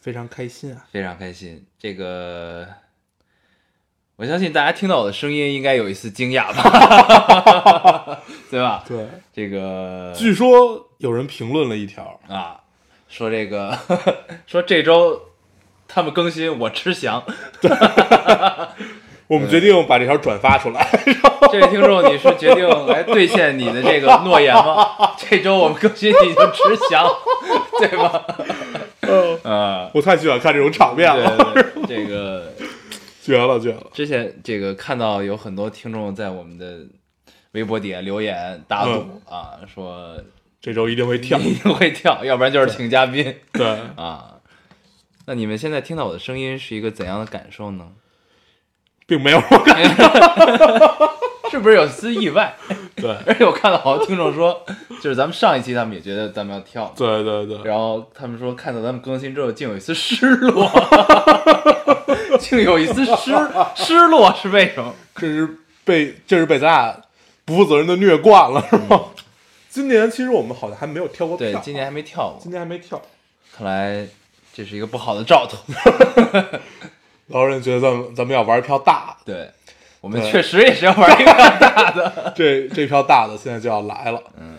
非常开心啊！非常开心。这个，我相信大家听到我的声音应该有一丝惊讶吧，对吧？对，这个据说有人评论了一条，啊，说这个 说这周他们更新，我吃翔。我们决定把这条转发出来。这位听众，你是决定来兑现你的这个诺言吗？这周我们更新，你就吃翔，对吧？啊，我太喜欢看这种场面了，对对，这个 绝了绝了！之前这个看到有很多听众在我们的微博底下留言打赌、啊，说这周一定会跳。一定会跳，要不然就是请嘉宾对，啊。那你们现在听到我的声音是一个怎样的感受呢？并没有我感是不是有丝意外？对 而且我看到好多听众说，就是咱们上一期他们也觉得咱们要跳，对对对，然后他们说看到咱们更新之后，竟有一丝失落，竟有一丝失失落，是为什么？这是被这是被咱俩不负责任的虐惯了，是吗？今年其实我们好像还没有跳过票，对，今年还没跳过今，年还没跳。看来这是一个不好的兆头。老人觉得咱们咱们要玩一票大对，我们确实也是要玩一个大的。这这票大的现在就要来了。嗯，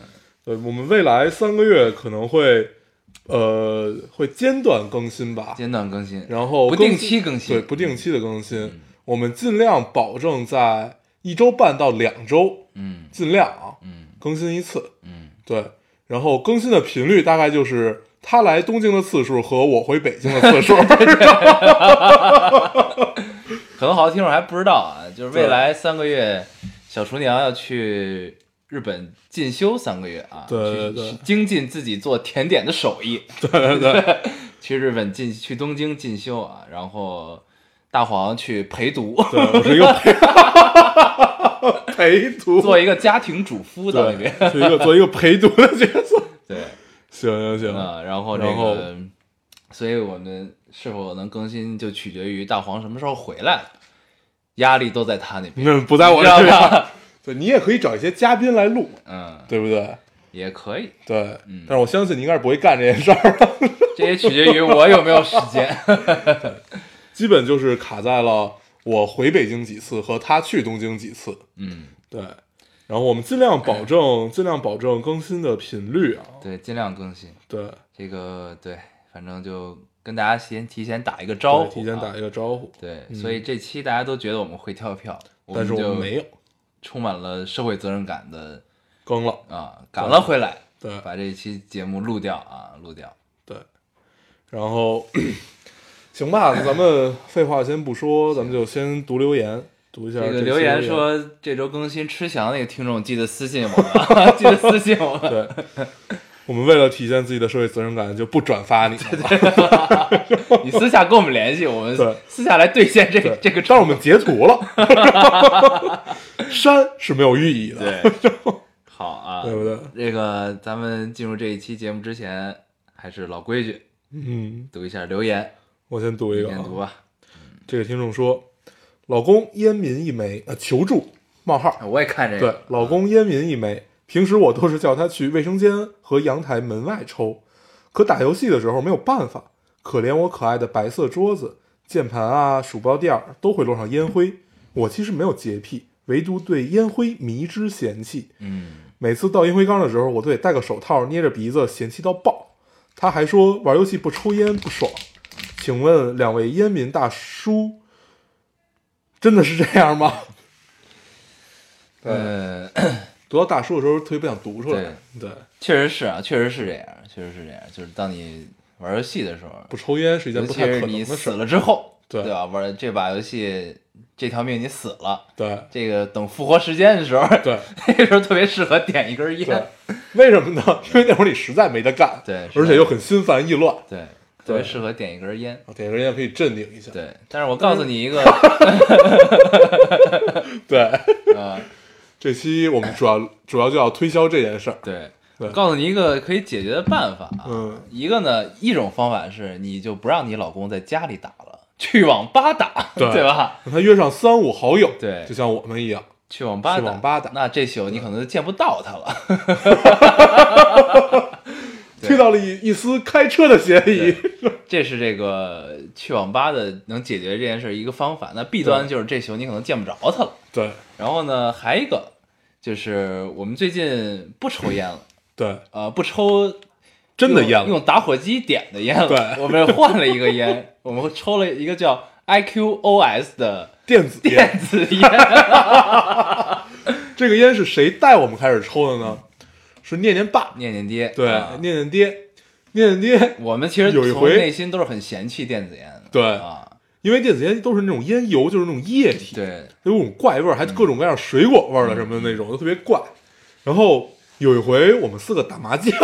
对，我们未来三个月可能会呃会间断更新吧，间断更新，然后不定期更新嗯对，不定期的更新，我们尽量保证在一周半到两周，嗯。尽量啊，嗯。更新一次，嗯，对，然后更新的频率大概就是他来东京的次数和我回北京的次数，可能好多听众还不知道啊，就是未来三个月，小厨娘要去日本进修三个月啊，对对对。精进自己做甜点的手艺。对对对，去日本进去东京进修啊，然后大黄去陪读，对我是一个陪 陪读，做一个家庭主夫在那边。做，一个做一个陪读的角色，对，行行行，啊，然后这然后个，所以我们是否能更新，就取决于大黄什么时候回来，压力都在他那边，那不在我这边，对你也可以找一些嘉宾来录，嗯，对不对？也可以，对，嗯但是我相信你应该是不会干这件事儿的，这也取决于我有没有时间。基本就是卡在了我回北京几次和他去东京几次，嗯，对，然后我们尽量保证 尽量保证更新的频率啊，对，尽量更新。对，这个对，反正就跟大家先提前打一个招呼、对提前打一。个招呼，对，嗯所以这期大家都觉得我们会跳票，但是我就们没有充满了社会责任感的更了，啊，赶了回来，对把这一期节目录掉啊，录掉。对，然后 行吧，咱们废话先不说，咱们就先读留言，读一下这个留言说这周更新吃翔那个听众记得私信我们啊，记得私信我们。对。我们为了体现自己的社会责任感，就不转发你了。你私下跟我们联系，我们私下来兑现这对。这个但是我们截图了，删是没有寓意的，对，好啊，对不对？这个咱们进入这一期节目之前，还是老规矩，嗯，读一下留言，我先读一个啊，先读吧。这个听众说，老公烟民一枚，呃，求助冒号，我也看这个。对，，老公烟民一枚，平时我都是叫他去卫生间和阳台门外抽，可打游戏的时候没有办法，可怜我可爱的白色桌子、键盘啊、鼠标垫儿都会落上烟灰。我其实没有洁癖，唯独对烟灰迷之嫌弃。嗯，每次倒烟灰缸的时候，我都得戴个手套，捏着鼻子，嫌弃到爆。他还说玩游戏不抽烟不爽。请问两位烟民大叔，真的是这样吗？呃，读到大叔的时候，特别不想读出来。对，确实是啊，确实是这样，确实是这样，就是当你玩游戏的时候，不抽烟是一件尤不太可能的事儿。死了之后，对对吧？玩这把游戏，这条命你死了，对这个等复活时间的时候，对 那个时候特别适合点一根烟，，为什么呢？因为那会儿你实在没得干，对而且又很心烦意乱。对，特别适合点一根烟。点一根烟可以镇定一下。对，但是我告诉你一个，对，呃，这期我们主要 主要就要推销这件事儿。对，对告诉你一个可以解决的办法啊。嗯一个呢，一种方法是你就不让你老公在家里打了，去网吧打，对吧？让他约上三五好友，对就像我们一样。去网吧去网吧打那这宿你可能就见不到他了。对听到了一一丝开车的嫌疑。这是这个去网吧的能解决这件事一个方法。那弊端就是这球你可能见不着他了。对然后呢，还一个就是我们最近不抽烟了，对，呃，不抽真的烟了。用打火机点的烟了。对我们换了一个烟，我们抽了一个叫 IQOS 的电子烟，电子烟。这个烟是谁带我们开始抽的呢？是念念爸，念念爹，对，啊念念爹，念念爹。我们其实有一回内心都是很嫌弃电子烟的。对啊，因为电子烟都是那种烟油，就是那种液体，对，有种怪味儿，还各种各样水果味儿的什么的那种，都特别怪。然后有一回我们四个打麻将，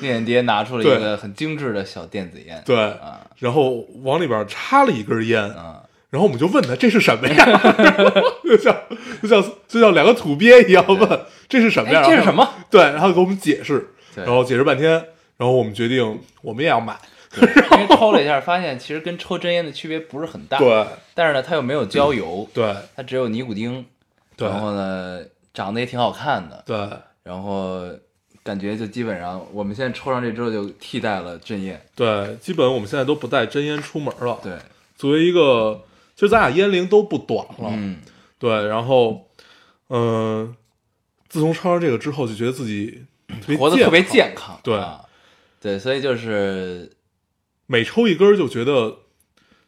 念念爹拿出了一对个很精致的小电子烟。对，啊然后往里边插了一根烟，啊，然后我们就问他这是什么呀？就像就像就像两个土鳖一样问这是什么呀？哎这是什么？对，然后给我们解释，然后解释半天，然后我们决定我们也要买。因为抽了一下，发现 其实跟抽真烟的区别不是很大。，对但是呢，它又没有焦油，对它只有尼古丁，对然后呢，长得也挺好看的，对然后感觉就基本上我们现在抽上这之后就替代了真烟。对，基本我们现在都不带真烟出门了。对，作为一个，其实咱俩烟龄都不短了，嗯，对，然后，嗯、自从抽上这个之后，就觉得自己活得特别健康。对啊，对，所以就是每抽一根就觉得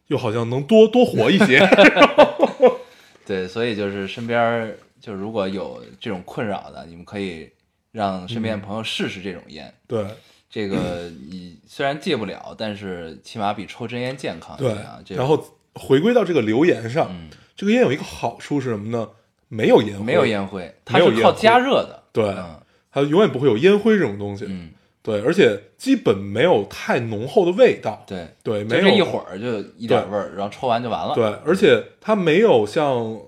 又好像能多多活一些。对，所以就是身边就如果有这种困扰的，你们可以让身边的朋友试试这种烟。对这个你虽然戒不了，但是起码比抽真烟健康一对点啊。这，个然后回归到这个留言上，嗯，这个烟有一个好处是什么呢？没有烟灰，没有，烟灰，它是靠加热的。对嗯它永远不会有烟灰这种东西。嗯，对，而且基本没有太浓厚的味道。对，对，没有一会儿就一点味儿，然后抽完就完了。对，而且它没有像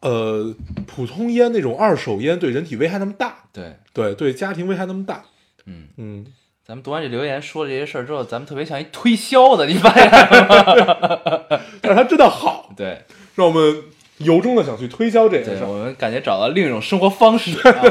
呃普通烟那种二手烟对人体危害那么大，对，对对家庭危害那么大。嗯，嗯，咱们读完这留言说了这些事儿之后，咱们特别像一推销的，你发现了吗？但是它真的好，对让我们由衷的想去推销这件对，事儿。我们感觉找到另一种生活方式 啊。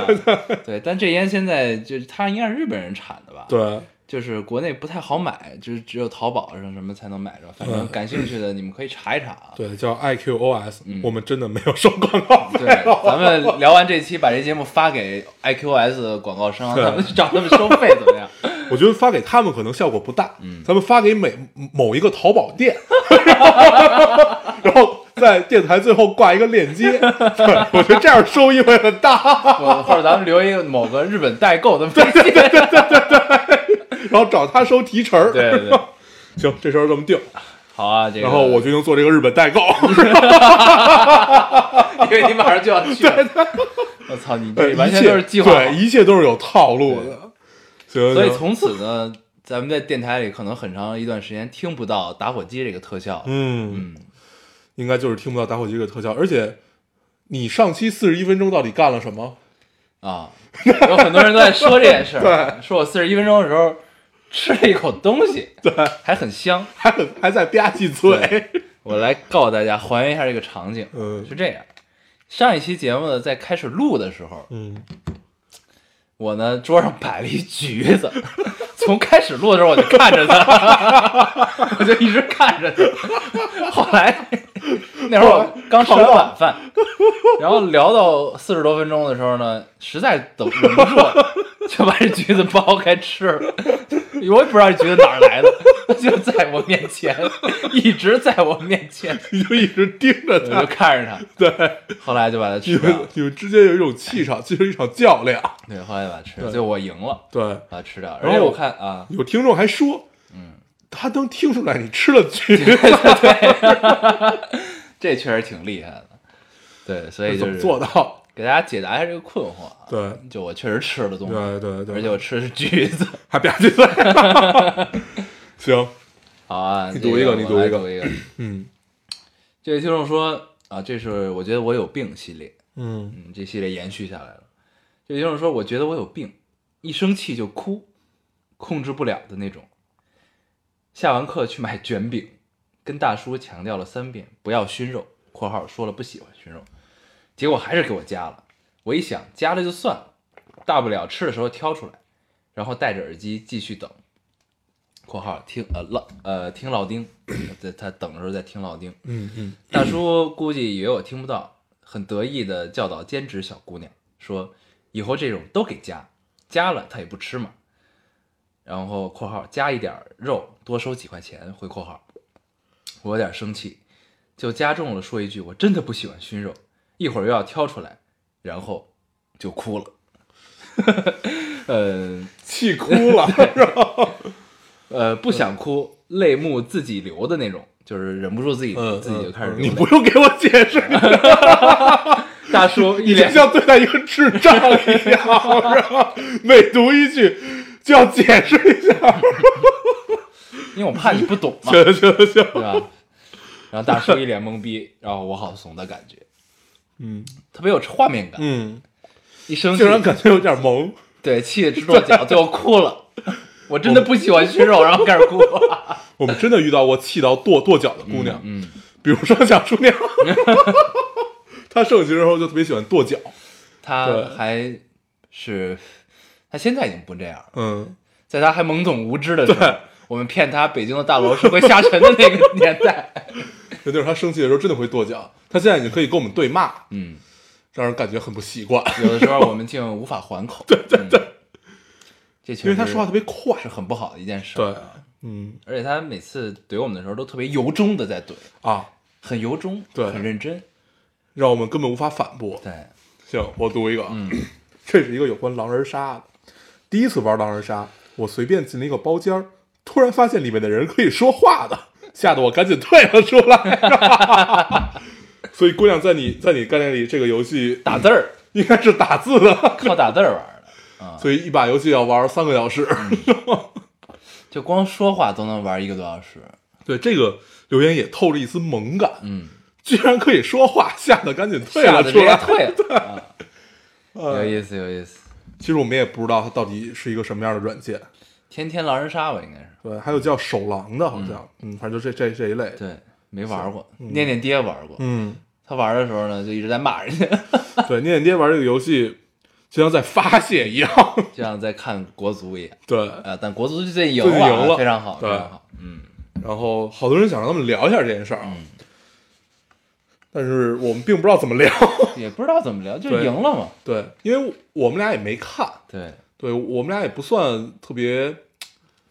对，但这烟现在就是它应该是日本人产的吧？，对，就是国内不太好买，就是只有淘宝上什么才能买着。反正嗯感兴趣的你们可以查一查啊。对，叫 IQOS，、嗯我们真的没有收广告费。对，咱们聊完这期，把这节目发给 IQOS 的广告商，对他们去找他们收费怎么样？我觉得发给他们可能效果不大，嗯咱们发给每某一个淘宝店，然后在电台最后挂一个链接，对 我觉得这样收益会很大。或或者咱们留一个某个日本代购的对对对对对对。然后找他收提成儿。对对对，行，这事儿这么定。好啊，这个。然后我决定做这个日本代购，因为你马上就要去了，我操，你这完全都是计划对，一切都是有套路的。行，所以从此呢，咱们在电台里可能很长一段时间听不到打火机这个特效。嗯，嗯，应该就是听不到打火机这个特效，而且你上期四十一分钟到底干了什么？啊，有很多人都在说这件事 说我四十一分钟的时候吃了一口东西，对，还很香。还很还在吧唧嘴。我来告诉大家，还原一下这个场景。嗯是这样，上一期节目呢，在开始录的时候，嗯，我呢桌上摆了一橘子，从开始录的时候我就看着它，我就一直看着它。后来 那会儿我刚吃完晚饭，然后聊到四十多分钟的时候呢，实在等忍不住了，就把这橘子剥开吃了。我也不知道这橘子哪儿来的，就在我面前，一直在我面前，你就一直盯着它就，看着它。对，后来就把它吃掉了。们你们之间有一种气场，就是一场较量。对，后来把它吃掉，对最后我赢了，对，把它吃掉。然后而且我看啊，有听众还说，嗯，他能听出来你吃了橘子，这确实挺厉害的。对，所以就是做到？给大家解答一下这个困惑啊。对就我确实吃了东西，对对对，而且我吃的是橘子。还吧唧嘴。行，好啊，你读一个你读一个读一个。嗯这位听众说啊，这是我觉得我有病系列，嗯嗯，这系列延续下来了。这位听众说，我觉得我有病，一生气就哭，控制不了的那种。下完课去买卷饼，跟大叔强调了三遍不要熏肉（括号说了不喜欢熏肉），结果还是给我加了。我一想，加了就算了，大不了吃的时候挑出来，然后戴着耳机继续等。（括号听呃老呃听老丁，在他等的时候在听老丁。嗯嗯，大叔估计以为我听不到，很得意的教导兼职小姑娘说：“以后这种都给加，加了他也不吃嘛。”然后（括号加一点肉，多收几块钱）回括号，我有点生气，就加重了说一句：“我真的不喜欢熏肉。”一会儿又要挑出来，然后就哭了。呃 气哭了？呃，不想哭，泪目自己流的那种，就是忍不住自己、嗯，自己就开始嗯你。不用给我解释，大叔一你脸像对待一个智障一样，然后？每读一句就要解释一下。因为我怕你不懂嘛，行行行，对吧？然后大叔一脸懵逼，然后我好怂的感觉，嗯特别有画面感。嗯，一生气竟，然感觉有点萌。对，气得直跺脚，最后哭了。我真的不喜欢熏肉，然后开始哭。我们真的遇到过气到跺跺脚的姑娘，嗯，比如说像叔娘，她盛行的时候就特别喜欢跺脚。他还是他现在已经不这样了，嗯，在他还懵懂无知的时候，我们骗他北京的大楼是会下沉的那个年代。那就是他生气的时候真的会跺脚。他现在已经可以跟我们对骂，嗯，让人感觉很不习惯，有的时候我们竟无法还口。对对对，这因为他说话特别快是。很不好的一件事。对，嗯而且他每次怼我们的时候都特别由衷的在怼，啊，很由衷，对很认真。让我们根本无法反驳。对，行，我读一个，嗯，这是一个有关狼人杀的。第一次玩狼人杀，我随便进了一个包间儿，突然发现里面的人可以说话的，吓得我赶紧退了出来。所以，姑娘，在你在你概念里，这个游戏打字儿，应该是打字的，靠打字儿玩的啊，所以一把游戏要玩三个小时。就光说话都能玩一个多小时。对这个留言也透着一丝萌感，嗯，居然可以说话，吓得赶紧退了出来。退了。有意思，有意思。其实我们也不知道它到底是一个什么样的软件。天天狼人杀吧，应该是。对，还有叫手狼的，好像，嗯，反正就这这这一类。对，没玩过。念念爹玩过，嗯，他玩的时候呢，就一直在骂人家，对，念念爹玩这个游戏就像在发泄一样。就像在看国足一样。对，啊，但国足最近赢了，非常好，非对常好。嗯然后好多人想让他们聊一下这件事儿啊，嗯，但是我们并不知道怎么聊。也不知道怎么聊，就赢了嘛。对，因为我们俩也没看，对，对我们俩也不算特别，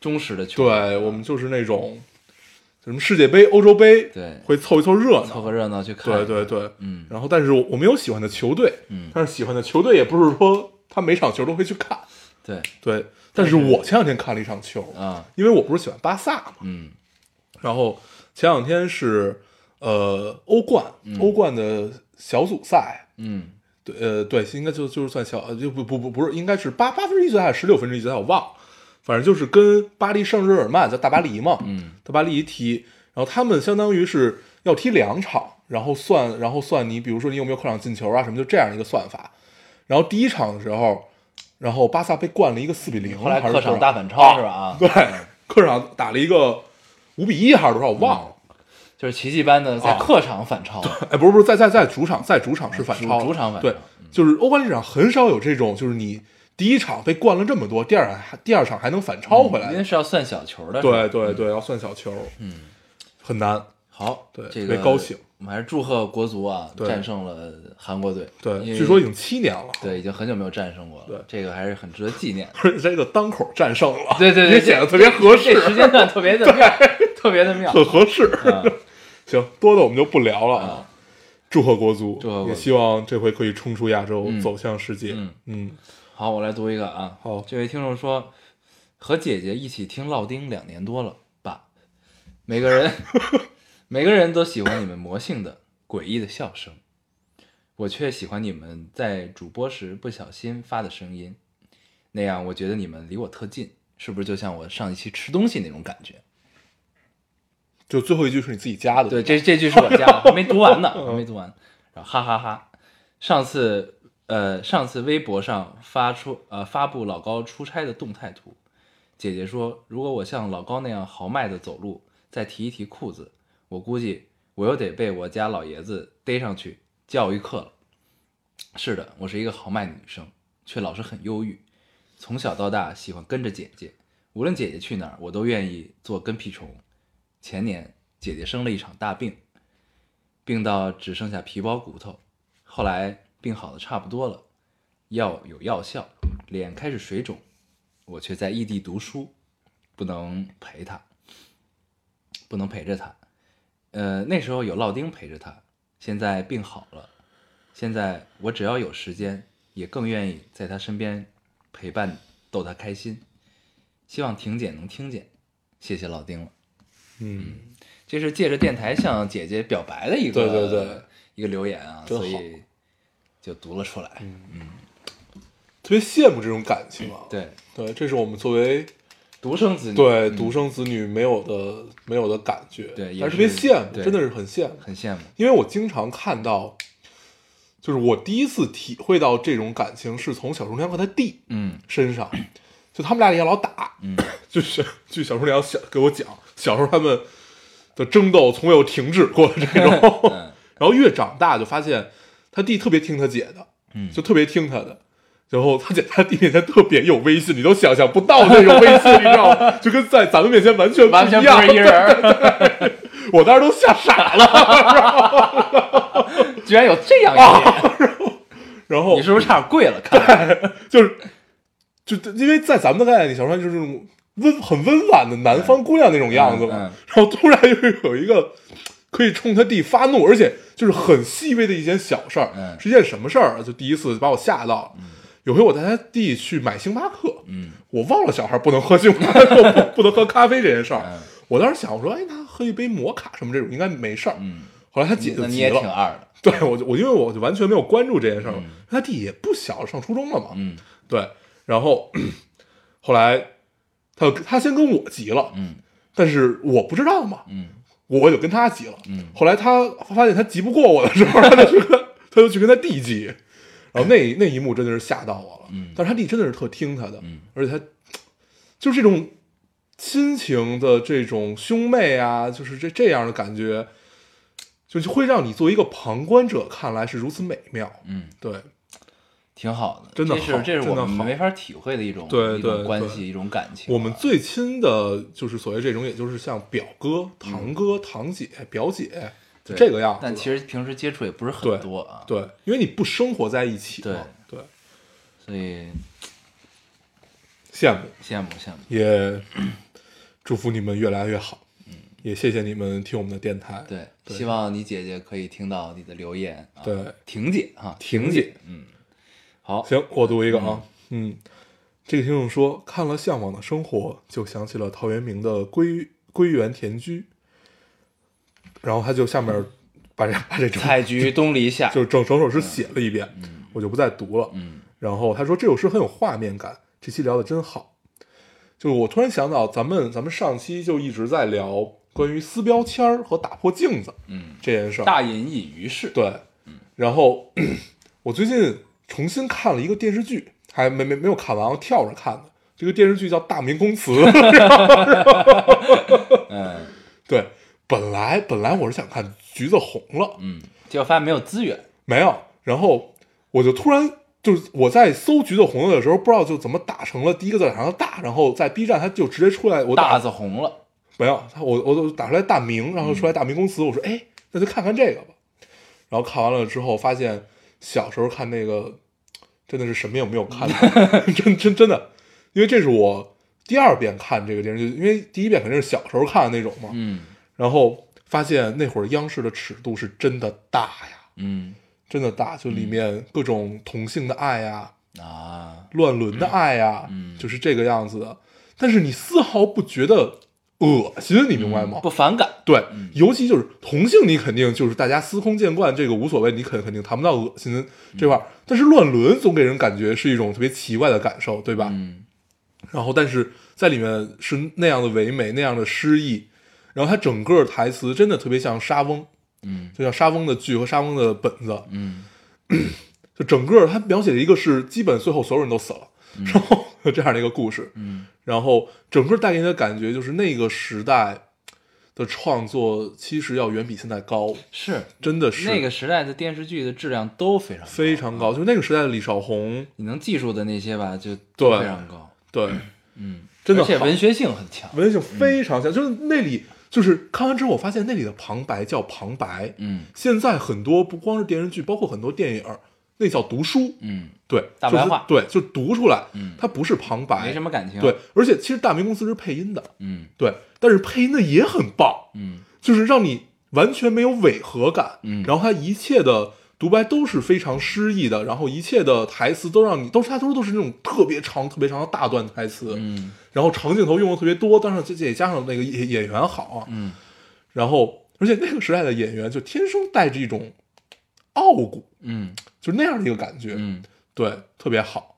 忠实的球迷，对我们就是那种什么世界杯、欧洲杯，对。会凑一凑热闹。凑个热闹去看。对对，对，嗯。然后但是我们有喜欢的球队，嗯，但是喜欢的球队也不是说他每场球都会去看，对。对。但是我前两天看了一场球，啊，因为我不是喜欢巴萨嘛，嗯。然后前两天是呃欧冠，欧冠的小组赛，嗯对呃对，应该就就是算小，呃就不不不不是，应该是八八分之一决赛还是十六分之一决赛，我忘了，反正就是跟巴黎圣日耳曼叫大巴黎嘛，嗯大巴黎踢，然后他们相当于是要踢两场，然后算然后算你比如说你有没有客场进球啊什么，就这样一个算法。然后第一场的时候，然后巴萨被灌了一个四比零，后来客场大反超是吧？啊，对，客场打了一个五比一还是多少，我忘了。就是奇迹般的在啊客场反超，哎，不是不是，在在在主场，在主场是反超，主主场反超对，就是欧冠历史上很少有这种，就是你第一场被灌了这么多，第二场还第二场还能反超回来的。因为是要算小球的。对对对，要算小球，嗯，很难。好，对这个特别高兴。我们还是祝贺国足啊，战胜了韩国队。对，据说已经七年了。对已经很久没有战胜过了。对这个还是很值得纪念的。而且这个当口战胜了，对对对，也显得特别合适这，时间段特别的妙，特别的妙。很合适。啊行，多的我们就不聊了啊。祝贺国足，祝贺国足也希望这回可以冲出亚洲，嗯走向世界。嗯嗯，好，我来读一个啊。好这位听众说，和姐姐一起听烙丁两年多了吧，每个人 每个人都喜欢你们魔性的诡异的笑声。我却喜欢你们在主播时不小心发的声音，那样我觉得你们离我特近，是不是就像我上一期吃东西那种感觉？就最后一句是你自己加的，对，这这句是我加的，还没读完呢，还没读完。然后哈哈哈上次呃，上次微博上发出呃发布老高出差的动态图，姐姐说，如果我像老高那样豪迈的走路，再提一提裤子，我估计我又得被我家老爷子逮上去教育课了。是的，我是一个豪迈的女生，却老是很忧郁。从小到大喜欢跟着姐姐，无论姐姐去哪儿，我都愿意做跟屁虫。前年姐姐生了一场大病，病到只剩下皮包骨头，后来病好的差不多了，药有药效，脸开始水肿，我却在异地读书，不能陪她，不能陪着她。呃，那时候有烙丁陪着她，现在病好了，现在我只要有时间，也更愿意在她身边陪伴，逗她开心。希望婷姐能听见，谢谢老丁了。嗯，这是借着电台向姐姐表白的一个对对对。一个留言啊，所以就读了出来。嗯。特别羡慕这种感情啊。对，对，这是我们作为独生子女，对嗯。独生子女没有的没有的感觉，对也是特别羡慕，真的是很羡慕，很羡慕。因为我经常看到，就是我第一次体会到这种感情是从小厨娘和他弟嗯。身上，就他们俩也老打，嗯，就是据小厨娘小给我讲，小时候他们的争斗从未有停止过的这种，嗯 然后越长大就发现他弟特别听他姐的，嗯就特别听他的。然后他姐在他弟面前特别有威信，你都想象不到那种威信，你知道吗？就跟在咱们面前完全完全一样。不是一人，我当时都吓傻了。居然有这样一点，然后你是不是差点跪了？看来，就是，就因为在咱们的概念里，小川就是温很温婉的南方姑娘那种样子嘛。嗯嗯然后突然又有一个可以冲他弟发怒，而且就是很细微的一件小事儿，嗯是一件什么事儿啊？就第一次把我吓到了。有回我带他弟去买星巴克，嗯我忘了小孩不能喝星巴克，不不能喝咖啡这件事儿。嗯我当时想，我说，哎，他喝一杯摩卡什么这种应该没事儿。嗯，后来他姐就急了你也挺了，二的，对我就我因为我就完全没有关注这件事儿他弟也不小，上初中了嘛，嗯对，然后 后来他他先跟我急了，嗯但是我不知道嘛，嗯我就跟他急了。嗯后来他发现他急不过我的时候，他就去跟他就去跟他弟急，然后那那一幕真的是吓到我了。嗯但是他弟真的是特听他的，嗯而且他就是这种亲情的这种兄妹啊，就是这这样的感觉，就是会让你作为一个旁观者看来是如此美妙。嗯，对，挺好的，真的好这是这是我们没法体会的一种对一种关系，一种感情啊。我们最亲的就是所谓这种，也就是像表哥、堂哥、堂姐、表姐，这个样子。但其实平时接触也不是很多啊，对，因为你不生活在一起嘛。对，所以羡慕，羡慕羡慕。也祝福你们越来越好。也谢谢你们听我们的电台。对，对希望你姐姐可以听到你的留言啊。对婷姐哈，婷姐，嗯，好，行，我读一个啊，嗯，这个听众说，看了《向往的生活》，就想起了陶渊明的《归归园田居》，然后他就下面把这把这整采菊东篱下，就整整首诗写了一遍，我就不再读了。嗯然后他说这首诗很有画面感，这期聊的真好。就是我突然想到，咱们咱们上期就一直在聊关于撕标签儿和打破镜子嗯，这件事儿。大隐隐于市。对，然后 我最近重新看了一个电视剧，还没没没有看完，我跳着看的。这个电视剧叫《大明宫词》，嗯对，本来本来我是想看《橘子红了》，嗯，结果发现没有资源。没有，然后我就突然就是我在搜橘子红了的时候，不知道就怎么打成了第一个字打成了大，然后在 B 站它就直接出来我打大字红了，没有，他我我就打出来大明，然后出来大明宫词，我说哎，那就看看这个吧。然后看完了之后，发现小时候看那个真的是什么也没有看到，真真真的，因为这是我第二遍看这个电视剧，因为第一遍肯定是小时候看的那种嘛，嗯。然后发现那会儿央视的尺度是真的大呀，嗯。真的大，就里面各种同性的爱呀、啊，乱伦的爱呀、嗯就是这个样子的。但是你丝毫不觉得恶心，你明白吗？不反感，对，尤其就是同性，你肯定就是大家司空见惯，这个无所谓，你肯肯定谈不到恶心这块儿。但是乱伦总给人感觉是一种特别奇怪的感受，对吧？嗯。然后，但是在里面是那样的唯美，那样的诗意，然后它整个台词真的特别像沙翁，嗯。就像沙翁的剧和沙翁的本子，嗯。就整个它描写的一个是基本最后所有人都死了，然后这样的一个故事，嗯。然后整个带给你的感觉就是那个时代的创作其实要远比现在高，是。真的是。那个时代的电视剧的质量都非常高。非常高，就是那个时代的李少红，你能记住的那些吧，就对都非常高，对，嗯，真的而且文学性很强，文学性非常强，就是那里就是看完之后，我发现那里的旁白叫旁白，嗯。现在很多不光是电视剧，包括很多电影，那叫读书，嗯，对，大白话。就是对，就读出来，嗯。它不是旁白，没什么感情，对，，而且其实大明公司是配音的，嗯。对，但是配音的也很棒，嗯。就是让你完全没有违和感，嗯。然后它一切的独白都是非常诗意的，然后一切的台词都让你都是它都都是那种特别长、特别长的大段台词，嗯。然后长镜头用的特别多，但是这这也加上那个演演员好啊，嗯。然后而且那个时代的演员就天生带着一种傲骨，嗯。就是那样的一个感觉，嗯。对，特别好。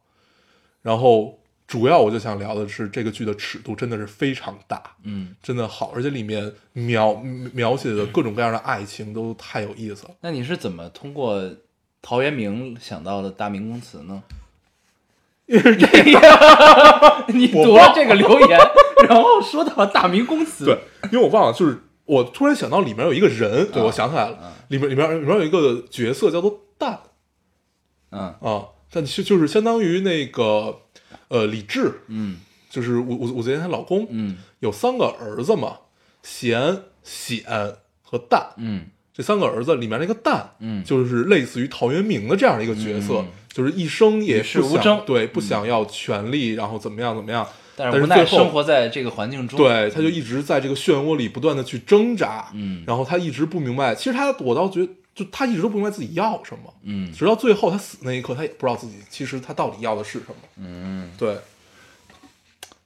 然后主要我就想聊的是这个剧的尺度真的是非常大，嗯，真的好，而且里面描描写的各种各样的爱情都太有意思了。那你是怎么通过陶渊明想到的大明宫词呢？因为这 你我忘读了这个留言，然后说到了大明宫词，对，因为我忘了，就是我突然想到里面有一个人，对啊我想起来了啊，里面里面里面有一个角色叫做蛋嗯。啊，但就就是相当于那个呃李治，嗯。就是武武武则天她老公，嗯。有三个儿子嘛，贤、显和蛋。嗯。这三个儿子里面那个蛋，嗯。就是类似于陶渊明的这样的一个角色，嗯。就是一生也是不想无争对，不想要权利，然后怎么样怎么样，但是无奈生活在这个环境中，对，他就一直在这个漩涡里不断的去挣扎，嗯。然后他一直不明白，其实他我倒觉得，就他一直都不明白自己要什么，嗯。直到最后他死那一刻，他也不知道自己其实他到底要的是什么，嗯。对，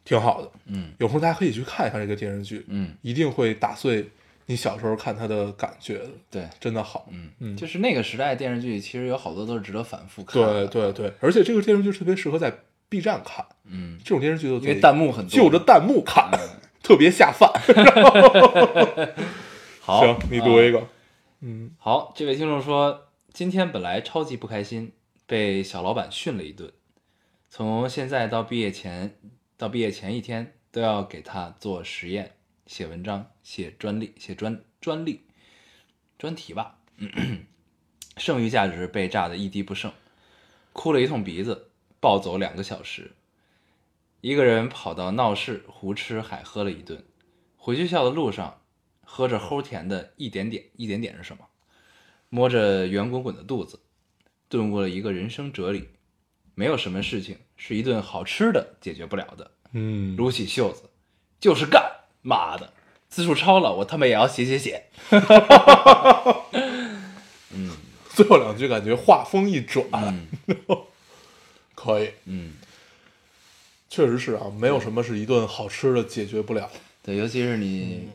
挺好的，嗯。有空大家可以去看一看这个电视剧，嗯，一定会打碎你小时候看他的感觉的，对，真的好，嗯嗯。就是那个时代电视剧，其实有好多都是值得反复看的，对对对，而且这个电视剧特别适合在 B 站看，嗯，这种电视剧都因为弹幕很多，就着弹幕看，嗯特别下饭。好，行，你读一个。个，嗯。好，这位听众说，今天本来超级不开心，被小老板训了一顿，从现在到毕业前，到毕业前一天都要给他做实验、写文章、写专利、写专专利、专题吧，剩余价值被炸得一滴不剩，哭了一通鼻子，暴走两个小时，一个人跑到闹市胡吃海喝了一顿，回学校的路上。喝着齁甜的一点点，一点点是什么？摸着圆滚滚的肚子，顿悟了一个人生哲理：没有什么事情是一顿好吃的解决不了的。嗯，撸起袖子，就是干！妈的，字数超了，我他妈也要写写写。嗯最后两句感觉话风一转，嗯 可以，嗯，确实是啊，没有什么是一顿好吃的解决不了。对，尤其是你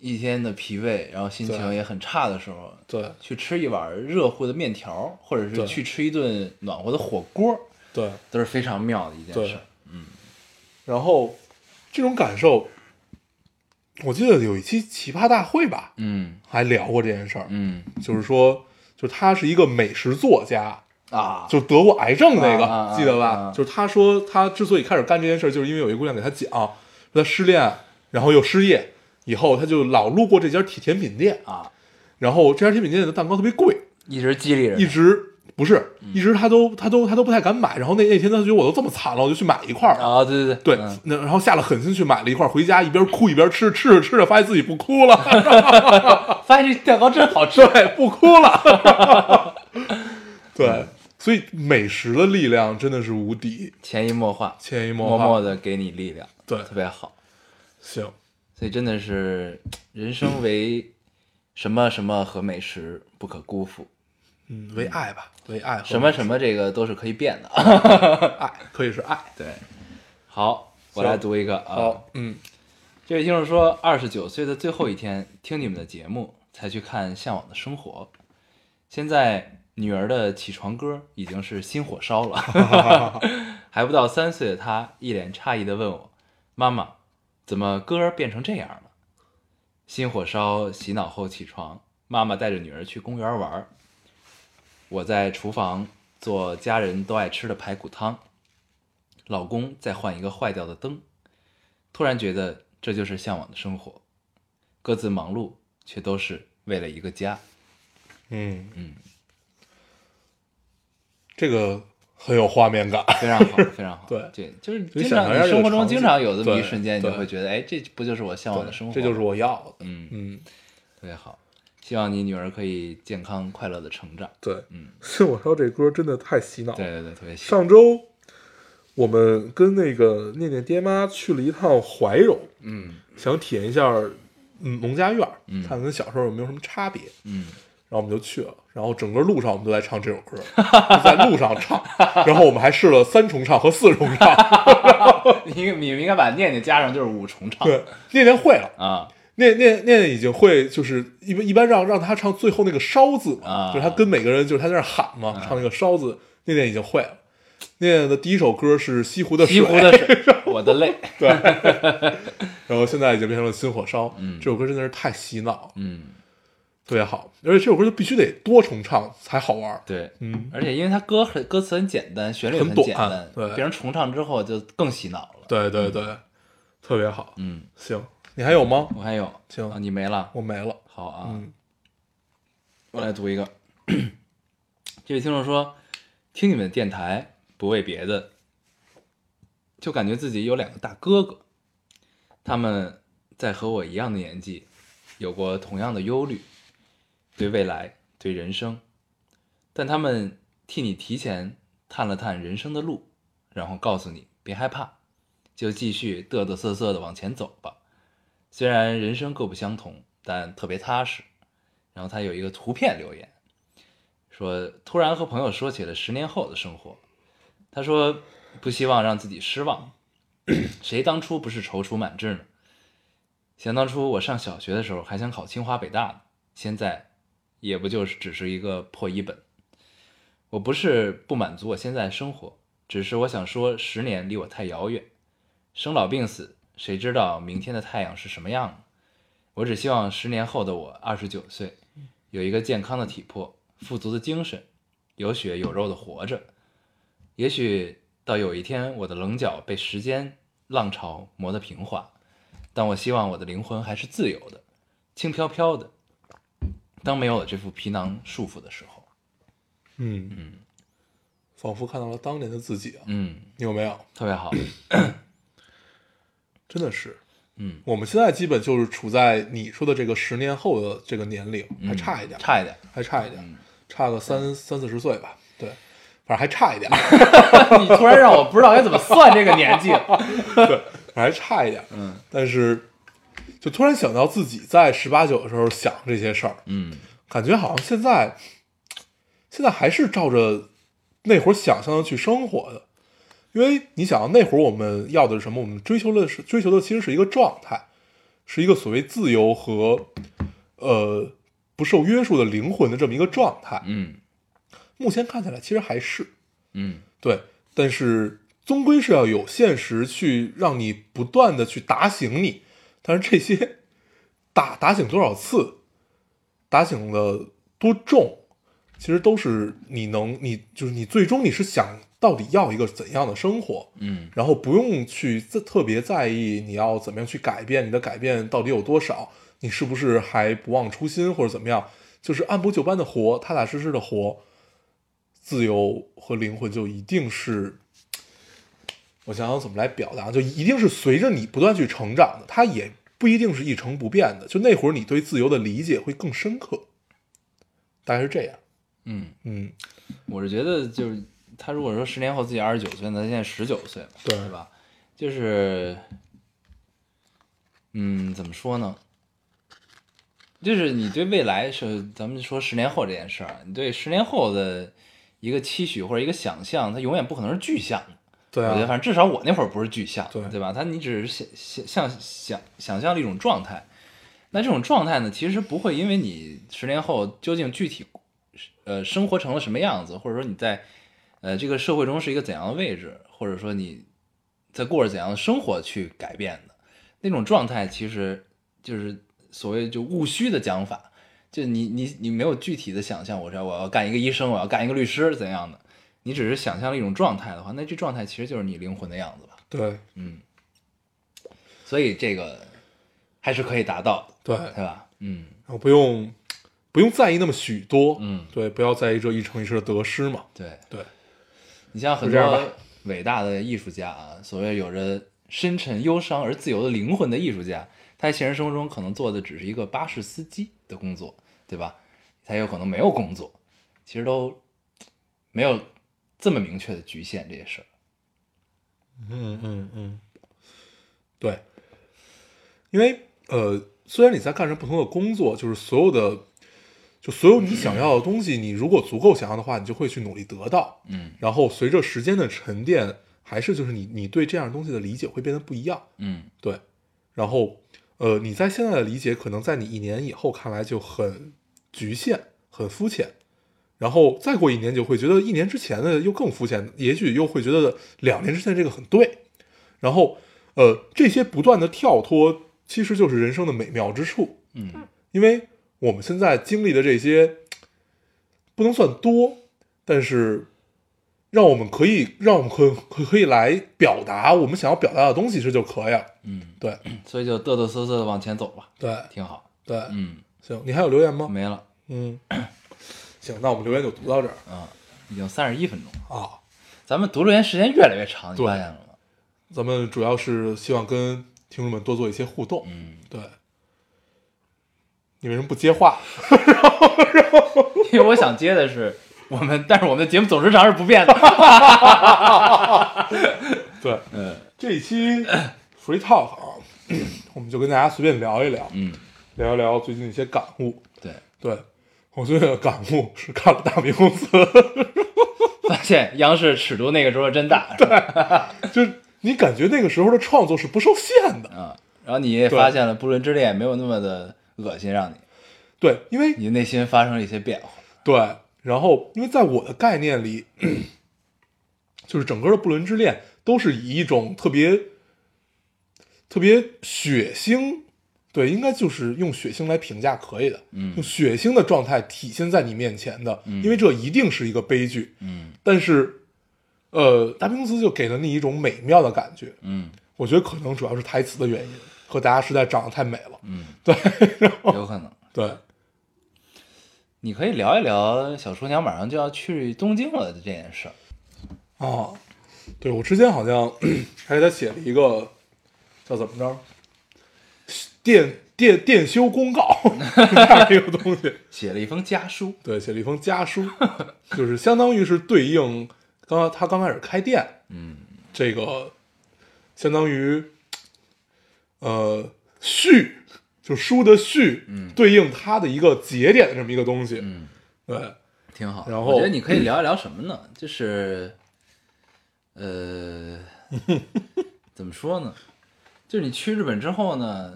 一天的疲惫，然后心情也很差的时候，对。去吃一碗热乎的面条，或者是去吃一顿暖和的火锅，对，都是非常妙的一件事。嗯。然后这种感受，我记得有一期奇葩大会吧，嗯。还聊过这件事儿，嗯。就是说，就他是一个美食作家，啊，就得过癌症那个，记得吧？啊就是他说他之所以开始干这件事儿，就是因为有一姑娘给他讲，说他失恋，然后又失业，以后他就老路过这家甜甜品店，啊，然后这家甜品店的蛋糕特别贵，一直激励人，一直不是，嗯。一直他都他都他都不太敢买，然后那那天他觉得我都这么惨了，我就去买一块儿。啊，对对对。对，那然后下了狠心去买了一块儿，回家一边哭一边吃，吃着吃着发现自己不哭了，发现这蛋糕真好吃。对，不哭了。对，所以美食的力量真的是无敌，潜移默化，潜移默化。默默的给你力量，对特别好。行，所以真的是人生为什么什么和美食不可辜负，嗯，为爱吧，为爱和什么什么这个都是可以变的。爱可以是爱。对，好，我来读一个啊。好，嗯这位听众说，二十九岁的最后一天听你们的节目，才去看《向往的生活》，现在女儿的起床歌已经是心火烧了，还不到三岁的她一脸诧异的问我：“妈妈，怎么歌变成这样了？”心火烧洗脑后起床，妈妈带着女儿去公园玩儿，我在厨房做家人都爱吃的排骨汤，老公在换一个坏掉的灯，突然觉得这就是向往的生活，各自忙碌，却都是为了一个家。嗯。嗯，这个很有画面感。非常好，非常好。对对，就是你经常生活中经常有这么一瞬间，你就会觉得，哎，这不就是我向往的生活？这就是，我要的。嗯，嗯，特别好。希望你女儿可以健康快乐的成长。对。嗯，所以我说这歌真的太洗脑了。对对对，特别喜欢。上周我们跟那个念念爹妈去了一趟怀柔，嗯想体验一下嗯农家院，嗯看看跟小时候有没有什么差别。嗯，然后我们就去了，然后整个路上我们都在唱这首歌，就在路上唱，然后我们还试了三重唱和四重唱。你 你们应该把念念加上，就是五重唱。对，念念会了，啊，念念念念已经会，就是一般一般让让他唱最后那个烧字嘛，啊就是他跟每个人就是他在那喊嘛，唱那个烧字，念念已经会了。念念的第一首歌是西湖的水，西湖的水，我的泪。对，然后现在已经变成了心火烧。嗯这首歌真的是太洗脑了，嗯，特别好，而且这首歌就必须得多重唱才好玩。对，嗯，而且因为它歌很歌词很简单，旋律很短简单，对别人重唱之后就更洗脑了。对对对，特别好。嗯，行，你还有吗？我还有，行啊，你没了。我没了。好啊，嗯我来读一个。这位听众说，听你们的电台不为别的，就感觉自己有两个大哥哥，他们在和我一样的年纪，有过同样的忧虑，对未来，对人生，但他们替你提前探了探人生的路，然后告诉你别害怕，就继续嘚嘚瑟瑟的往前走吧。虽然人生各不相同，但特别踏实。然后他有一个图片留言，说突然和朋友说起了十年后的生活。他说不希望让自己失望，谁当初不是踌躇满志呢？想当初我上小学的时候还想考清华北大呢，现在也不就是只是一个破一本。我不是不满足我现在生活，只是我想说十年离我太遥远，生老病死，谁知道明天的太阳是什么样？我只希望十年后的我二十九岁，有一个健康的体魄，富足的精神，有血有肉的活着。也许到有一天，我的棱角被时间浪潮磨得平滑，但我希望我的灵魂还是自由的，轻飘飘的。当没有了这副皮囊束缚的时候，嗯嗯，仿佛看到了当年的自己啊！嗯，你有没有？特别好。真的是，嗯，我们现在基本就是处在你说的这个十年后的这个年龄，还差一点，嗯差一点。还差一点，差个三三四十岁吧。对，反正还差一点，你突然让我不知道该怎么算这个年纪。对，还差一点。嗯但是就突然想到自己在十八九的时候想这些事儿，嗯感觉好像现在现在还是照着那会儿想象的去生活的。因为你想，那会儿我们要的是什么？我们追求的是追求的其实是一个状态，是一个所谓自由和呃不受约束的灵魂的这么一个状态。嗯目前看起来其实还是嗯对，但是终归是要有现实去让你不断的去打醒你。但是这些打打醒多少次，打醒了多重，其实都是你能你就是你最终你是想到底要一个怎样的生活，嗯然后不用去特特别在意你要怎么样去改变，你的改变到底有多少，你是不是还不忘初心或者怎么样，就是按部就班的活，踏踏实实的活，自由和灵魂就一定是，我想想怎么来表达，就一定是随着你不断去成长的，它也不一定是一成不变的，就那会儿你对自由的理解会更深刻，大概是这样，嗯，嗯，我是觉得就是他如果说十年后自己二十九岁，那他现在十九岁嘛，对对吧？就是，嗯，怎么说呢？就是你对未来是，咱们说十年后这件事儿，你对十年后的一个期许或者一个想象，它永远不可能是具象的，对啊。我觉得反正至少我那会儿不是具象，对。对吧？他你只是想想想想想象的一种状态，那这种状态呢，其实不会因为你十年后究竟具体呃生活成了什么样子，或者说你在呃这个社会中是一个怎样的位置，或者说你在过着怎样的生活去改变的。那种状态，其实就是所谓就务虚的讲法，就你你你没有具体的想象，我说我要干一个医生，我要干一个律师怎样的，你只是想象了一种状态的话，那这状态其实就是你灵魂的样子吧。对嗯，所以这个还是可以达到的，对，对吧？嗯然后不用不用在意那么许多，嗯，对，不要在意这一城一世的得失嘛，对，对，你像很多伟大的艺术家啊，所谓有着深沉忧伤而自由的灵魂的艺术家，他在现实生活中可能做的只是一个巴士司机的工作，对吧？他有可能没有工作，其实都没有这么明确的局限这些事儿。嗯嗯嗯，对，因为呃，虽然你在干着不同的工作，就是所有的，就所有你想要的东西，你如果足够想要的话，你就会去努力得到。嗯然后随着时间的沉淀，还是就是你你对这样东西的理解会变得不一样。嗯对，然后呃，你在现在的理解，可能在你一年以后看来就很局限、很肤浅，然后再过一年，就会觉得一年之前的又更肤浅，也许又会觉得两年之前这个很对，然后呃，这些不断的跳脱，其实就是人生的美妙之处，嗯因为我们现在经历的这些不能算多，但是让我们可以让我们可可可以来表达我们想要表达的东西，这就可以了。嗯，对所以就嘚嘚瑟瑟的往前走吧，对挺好。对，嗯，行，你还有留言吗？没了，嗯，行，那我们留言就读到这儿嗯，已经三十一分钟了，啊。咱们读留言时间越来越长，你对发现了吗？咱们主要是希望跟听众们多做一些互动。嗯，对，你为什么不接话？因为我想接的是我们，但是我们的节目总时长是不变的。对，嗯这一期 free talk 啊，我们就跟大家随便聊一聊，嗯，聊一聊最近一些感悟。对，对我最近的感悟是看了《大明宫词》，发现央视尺度那个时候真大，对，就是你感觉那个时候的创作是不受限的。啊，然后你也发现了《不伦之恋》没有那么的恶心，让你对，因为你内心发生了一些变化。对，然后因为在我的概念里，就是整个的不伦之恋都是以一种特别特别血腥，对，应该就是用血腥来评价可以的，嗯用血腥的状态体现在你面前的，因为这一定是一个悲剧。嗯但是，呃，大平公司就给了你一种美妙的感觉，嗯我觉得可能主要是台词的原因和大家实在长得太美了，嗯，对，有可能。对，你可以聊一聊小厨娘马上就要去东京了的这件事儿。哦，对我之前好像 还给他写了一个叫怎么着，电电电修公告这样一个东西，写了一封家书，对，写了一封家书，就是相当于是对应刚刚他刚开始开店，嗯这个相当于呃序，就书的序，嗯对应他的一个节点的这么一个东西，嗯，对，挺好。然后我觉得你可以聊一聊什么呢？就是，呃，怎么说呢？就是你去日本之后呢，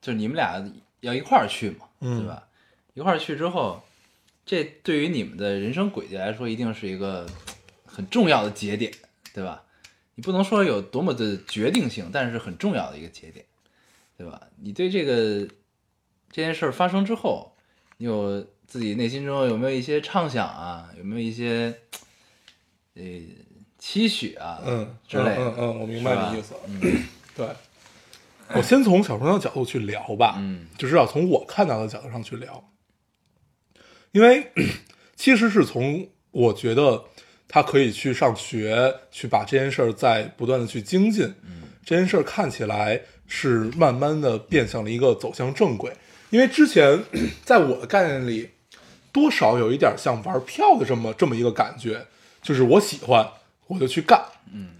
就是你们俩要一块儿去嘛，嗯对吧？一块儿去之后，这对于你们的人生轨迹来说，一定是一个很重要的节点，对吧？你不能说有多么的决定性，但是很重要的一个节点，对吧？你对这个这件事儿发生之后，你有自己内心中有没有一些畅想啊？有没有一些呃期许啊？嗯，之类的，嗯嗯嗯，我明白你意思，嗯对，我先从小朋友角度去聊吧，嗯就是要从我看到的角度上去聊，因为 其实是从我觉得他可以去上学，去把这件事儿再不断的去精进，嗯这件事儿看起来是慢慢的变向了一个走向正轨，因为之前 在我的概念里，多少有一点像玩票的这么这么一个感觉，就是我喜欢我就去干，嗯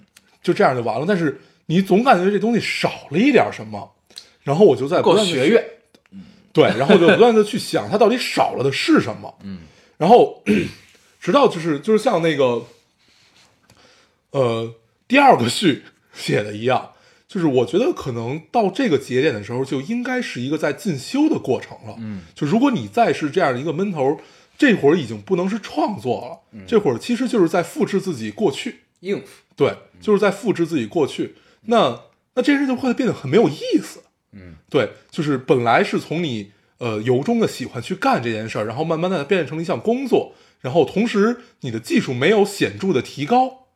就这样就完了。但是你总感觉这东西少了一点什么，然后我就在不断地去学院，对，然后就不断的去想它到底少了的是什么，嗯然后直到就是就是像那个，呃，第二个序写的一样，就是我觉得可能到这个节点的时候，就应该是一个在进修的过程了。嗯，就如果你再是这样的一个闷头，这会儿已经不能是创作了，这会儿其实就是在复制自己过去。应付，对，就是在复制自己过去。那那这件事就会变得很没有意思。嗯对，就是本来是从你呃由衷的喜欢去干这件事儿，然后慢慢的变成了一项工作，然后同时你的技术没有显著的提高，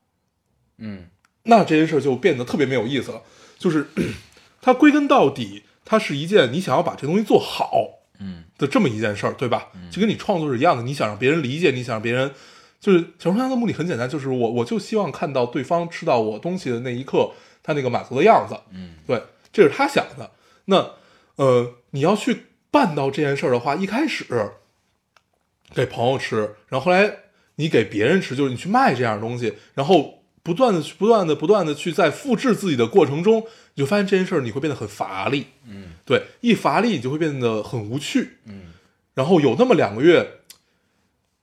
嗯那这件事儿就变得特别没有意思了。就是 它归根到底，它是一件你想要把这东西做好嗯的这么一件事儿，对吧？就跟你创作是一样的，你想让别人理解，你想让别人，就是小说家的目的很简单，就是我我就希望看到对方吃到我东西的那一刻，他那个满足的样子。嗯对，这是他想的。那呃，你要去办到这件事儿的话，一开始给朋友吃，然后后来你给别人吃，就是你去卖这样的东西，然后不断的、不断的、不断的去在复制自己的过程中，你就发现这件事儿你会变得很乏力。嗯对，一乏力你就会变得很无趣。嗯然后有那么两个月，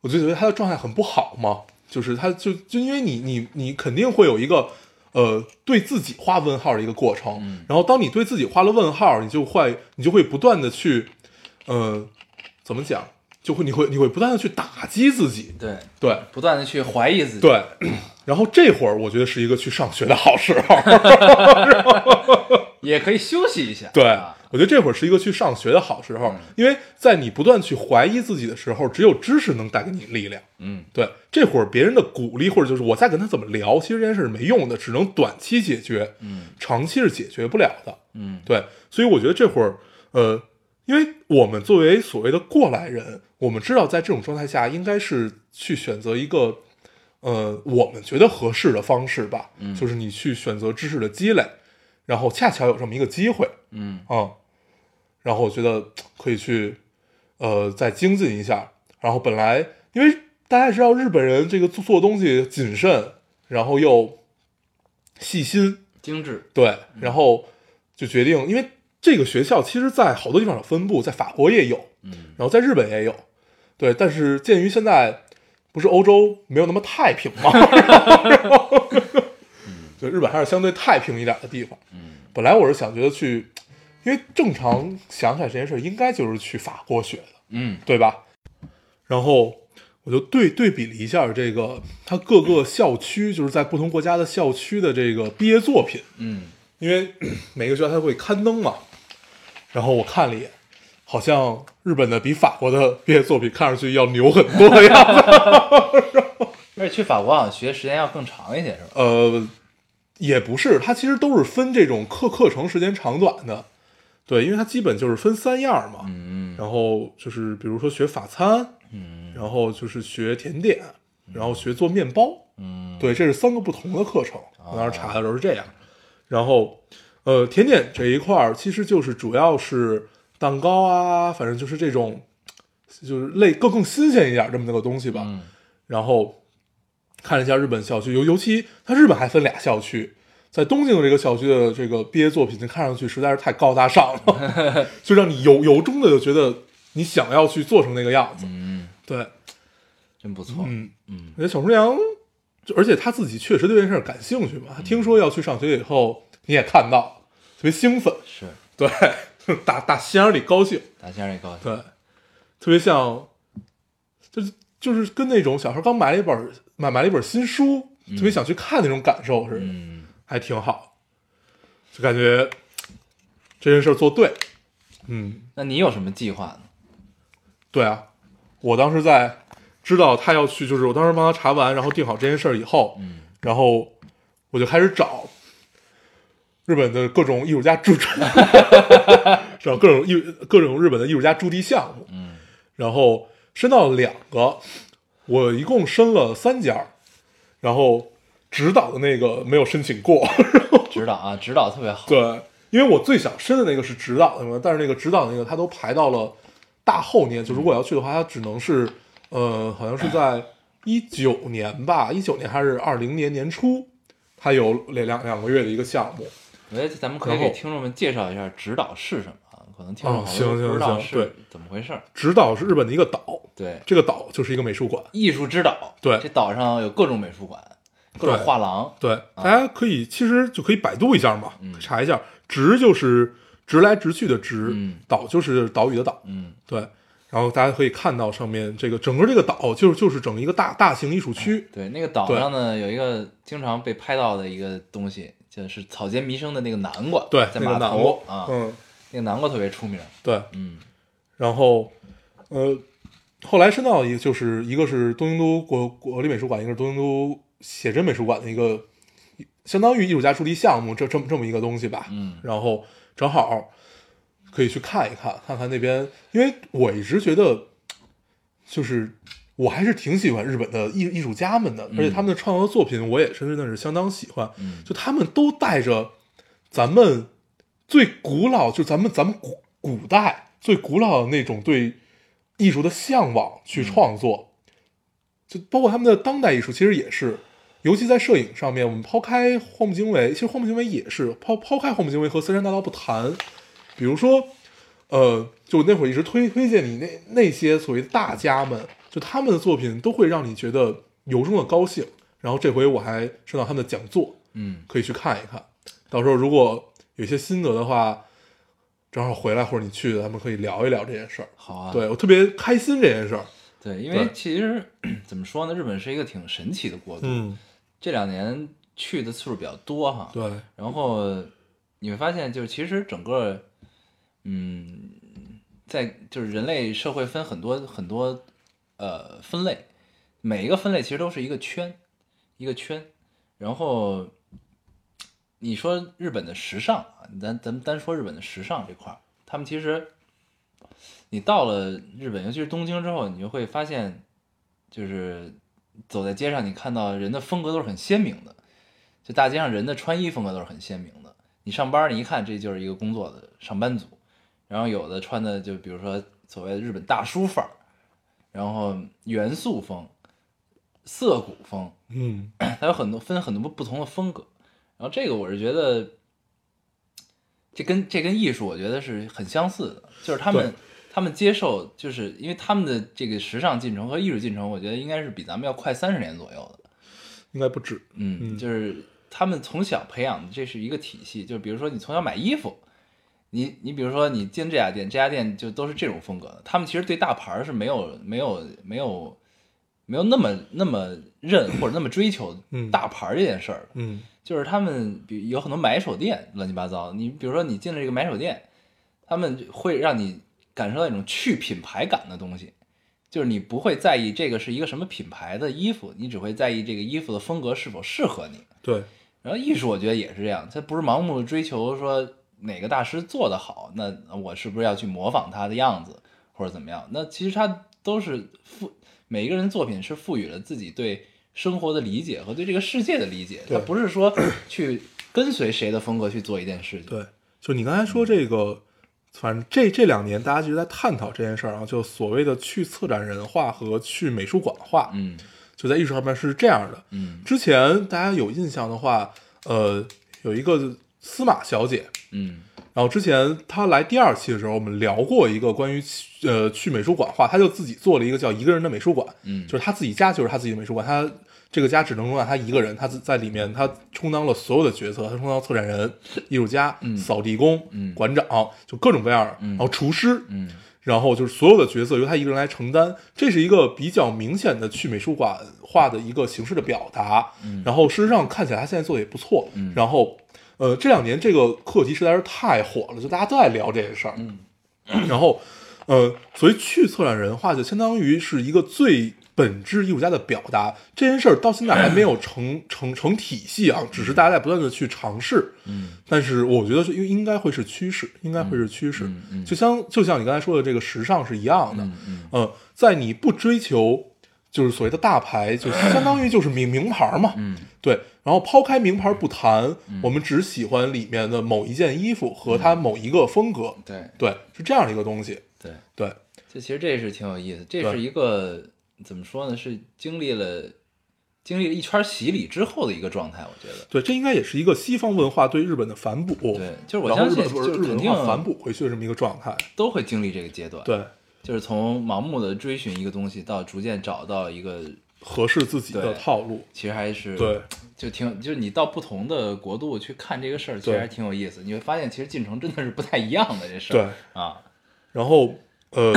我就觉得他的状态很不好嘛，就是他就就因为你你你肯定会有一个呃对自己画问号的一个过程，嗯。然后当你对自己画了问号，你就会你就会不断的去呃怎么讲，就会你会你会不断的去打击自己，对，对。不断的去怀疑自己，对，然后这会儿我觉得是一个去上学的好时候，也可以休息一下，对啊，我觉得这会儿是一个去上学的好时候嗯，因为在你不断去怀疑自己的时候，只有知识能带给你力量。嗯。对，这会儿别人的鼓励或者就是我再跟他怎么聊，其实这件事是没用的，只能短期解决，嗯。长期是解决不了的。嗯。对，所以我觉得这会儿，呃，因为我们作为所谓的过来人，我们知道在这种状态下，应该是去选择一个，呃，我们觉得合适的方式吧，嗯。就是你去选择知识的积累，然后恰巧有这么一个机会，嗯。嗯，然后我觉得可以去，呃，再精进一下。然后本来因为大家也知道日本人这个做做东西谨慎，然后又细心，精致，对，然后就决定，因为这个学校其实在好多地方有分布，在法国也有，嗯。然后在日本也有，对，但是鉴于现在不是欧洲没有那么太平嘛 然后就日本还是相对太平一点的地方。嗯本来我是想觉得去，因为正常想起来这件事，应该就是去法国学的，嗯对吧？然后我就对对比了一下这个它各个校区，就是在不同国家的校区的这个毕业作品，嗯因为 每个学校它会刊登嘛。然后我看了一眼，好像日本的比法国的毕业作品看上去要牛很多的样子。而且去法国好像学时间要更长一些，是吧？呃，也不是，它其实都是分这种课课程时间长短的。对，因为它基本就是分三样嘛。嗯然后就是比如说学法餐，嗯然后就是学甜点，然后学做面包。嗯，对，这是三个不同的课程。我当时查的时候是这样。然后，呃，甜点这一块儿其实就是主要是蛋糕啊，反正就是这种，就是类更更新鲜一点这么那个东西吧。嗯然后看了一下日本校区，尤尤其它日本还分俩校区，在东京的这个校区的这个毕业作品，看上去实在是太高大上了，就让你由由衷的就觉得你想要去做成那个样子。嗯，对，真不错，嗯，嗯。我觉得小厨娘，就而且他自己确实对这件事儿感兴趣嘛，他听说要去上学以后，你也看到，特别兴奋，是。对，打打心眼里高兴，打心眼里高兴，对，特别像，就是就是跟那种小孩刚买了一本买买了一本新书，特别想去看那种感受似的，嗯。还挺好，就感觉这件事儿做对，嗯，那你有什么计划呢？对啊，我当时在知道他要去，就是我当时帮他查完，然后定好这件事儿以后，嗯然后我就开始找日本的各种艺术家驻场，找各种艺各种日本的艺术家驻地项目，嗯。然后申到了两个，我一共申了三家，然后指导的那个没有申请过，指导啊，指导特别好，对，因为我最想申的那个是指导的嘛，但是那个指导那个他都排到了大后年，就如果要去的话，他只能是呃，好像是在一九年吧，一九年还是二零年年初，他有两两两个月的一个项目。我觉得咱们可以给听众们介绍一下指导是什么。啊，可能听众哦好行行行对怎么回事儿。指导是日本的一个岛，对，这个岛就是一个美术馆。艺术之岛，对这岛上有各种美术馆，各种画廊，对，大家可以其实就可以百度一下嘛，嗯查一下，直就是直来直去的直，嗯岛就是岛屿的岛，嗯，对。然后大家可以看到上面这个整个这个岛就是就是整一个大大型艺术区，对，那个岛上呢有一个经常被拍到的一个东西，就是草间弥生的那个南瓜，对，在码头啊，嗯，那个南瓜特别出名，对。嗯然后，呃，后来深造一个就是一个是东京都国国立美术馆，一个是东京都写真美术馆的一个相当于艺术家助力项目，这这么这么一个东西吧。嗯然后正好可以去看一看，看看那边，因为我一直觉得，就是我还是挺喜欢日本的艺艺术家们的，而且他们的创作作品我也是真的是相当喜欢。嗯就他们都带着咱们最古老，就咱们咱们古古代最古老的那种对艺术的向往去创作，就包括他们的当代艺术，其实也是。尤其在摄影上面，我们抛开荒木经惟，其实荒木经惟也是抛抛开荒木经惟和森山大道不谈，比如说，呃，就那会儿一直推推荐你那那些所谓的大家们，就他们的作品都会让你觉得由衷的高兴。然后这回我还收到他们的讲座，嗯可以去看一看。到时候如果有些心得的话，正好回来或者你去，咱们可以聊一聊这件事儿。好啊，对我特别开心这件事儿。对，因为其实怎么说呢，日本是一个挺神奇的国度，嗯，这两年去的次数比较多哈，对，然后你会发现，就是其实整个，嗯，在就是人类社会分很多很多呃分类，每一个分类其实都是一个圈，一个圈。然后你说日本的时尚啊，咱咱们单说日本的时尚这块儿，他们其实你到了日本，尤其是东京之后，你就会发现，就是走在街上，你看到人的风格都是很鲜明的。就大街上人的穿衣风格都是很鲜明的。你上班，你一看这就是一个工作的上班族，然后有的穿的就比如说所谓的日本大叔范儿，然后元素风、涩谷风，嗯，它有很多分很多不同的风格。然后这个我是觉得，这跟这跟艺术我觉得是很相似的，就是他们他们接受，就是因为他们的这个时尚进程和艺术进程，我觉得应该是比咱们要快三十年左右的。应该不止。嗯，嗯就是他们从小培养的，这是一个体系。就是比如说，你从小买衣服，你你比如说你进这家店，这家店就都是这种风格的。他们其实对大牌是没有没有没有没有那么那么认或者那么追求嗯大牌这件事儿的。嗯就是他们比有很多买手店乱七八糟，你比如说你进了这个买手店，他们会让你感受到一种去品牌感的东西，就是你不会在意这个是一个什么品牌的衣服，你只会在意这个衣服的风格是否适合你。对，然后艺术我觉得也是这样，它不是盲目地追求说哪个大师做得好，那我是不是要去模仿他的样子或者怎么样？那其实他都是赋每一个人作品是赋予了自己对生活的理解和对这个世界的理解，它对不是说去跟随谁的风格去做一件事情。对，就你刚才说这个，反正这这两年大家一直在探讨这件事儿啊，就所谓的去策展人化和去美术馆化，嗯就在艺术上面是这样的。嗯之前大家有印象的话，呃，有一个司马小姐，嗯然后之前她来第二期的时候，我们聊过一个关于去呃去美术馆画，他就自己做了一个叫一个人的美术馆，嗯，就是他自己家就是他自己的美术馆，他这个家只能容纳他一个人，他在里面他充当了所有的角色，他充当策展人、艺术家、扫地工、嗯馆长，就各种各样，嗯然后厨师，嗯然后就是所有的角色由他一个人来承担，这是一个比较明显的去美术馆画的一个形式的表达。嗯然后事实上看起来他现在做的也不错。嗯然后呃这两年这个课题实在是太火了，就大家都在聊这件事儿。嗯然后呃，所以去策展人化就相当于是一个最本质艺术家的表达。这件事儿到现在还没有成成成体系啊，只是大家在不断的去尝试。嗯但是我觉得是应应该会是趋势，应该会是趋势。嗯嗯就像就像你刚才说的这个时尚是一样的，嗯在你不追求就是所谓的大牌，就相当于就是名名牌嘛，嗯对。然后抛开名牌不谈，我们只喜欢里面的某一件衣服和它某一个风格，对对，是这样的一个东西，对，对，就其实这是挺有意思，这是一个怎么说呢？是经历了经历了一圈洗礼之后的一个状态，我觉得。对，这应该也是一个西方文化对日本的反哺，对，就是我相信，就是是肯定日本文化反哺回去的这么一个状态，都会经历这个阶段。，对，就是从盲目的追寻一个东西，到逐渐找到一个合适自己的套路。其实还是对，就挺就是你到不同的国度去看这个事儿，其实还挺有意思。你会发现，其实进程真的是不太一样的这事儿对。啊，然后呃，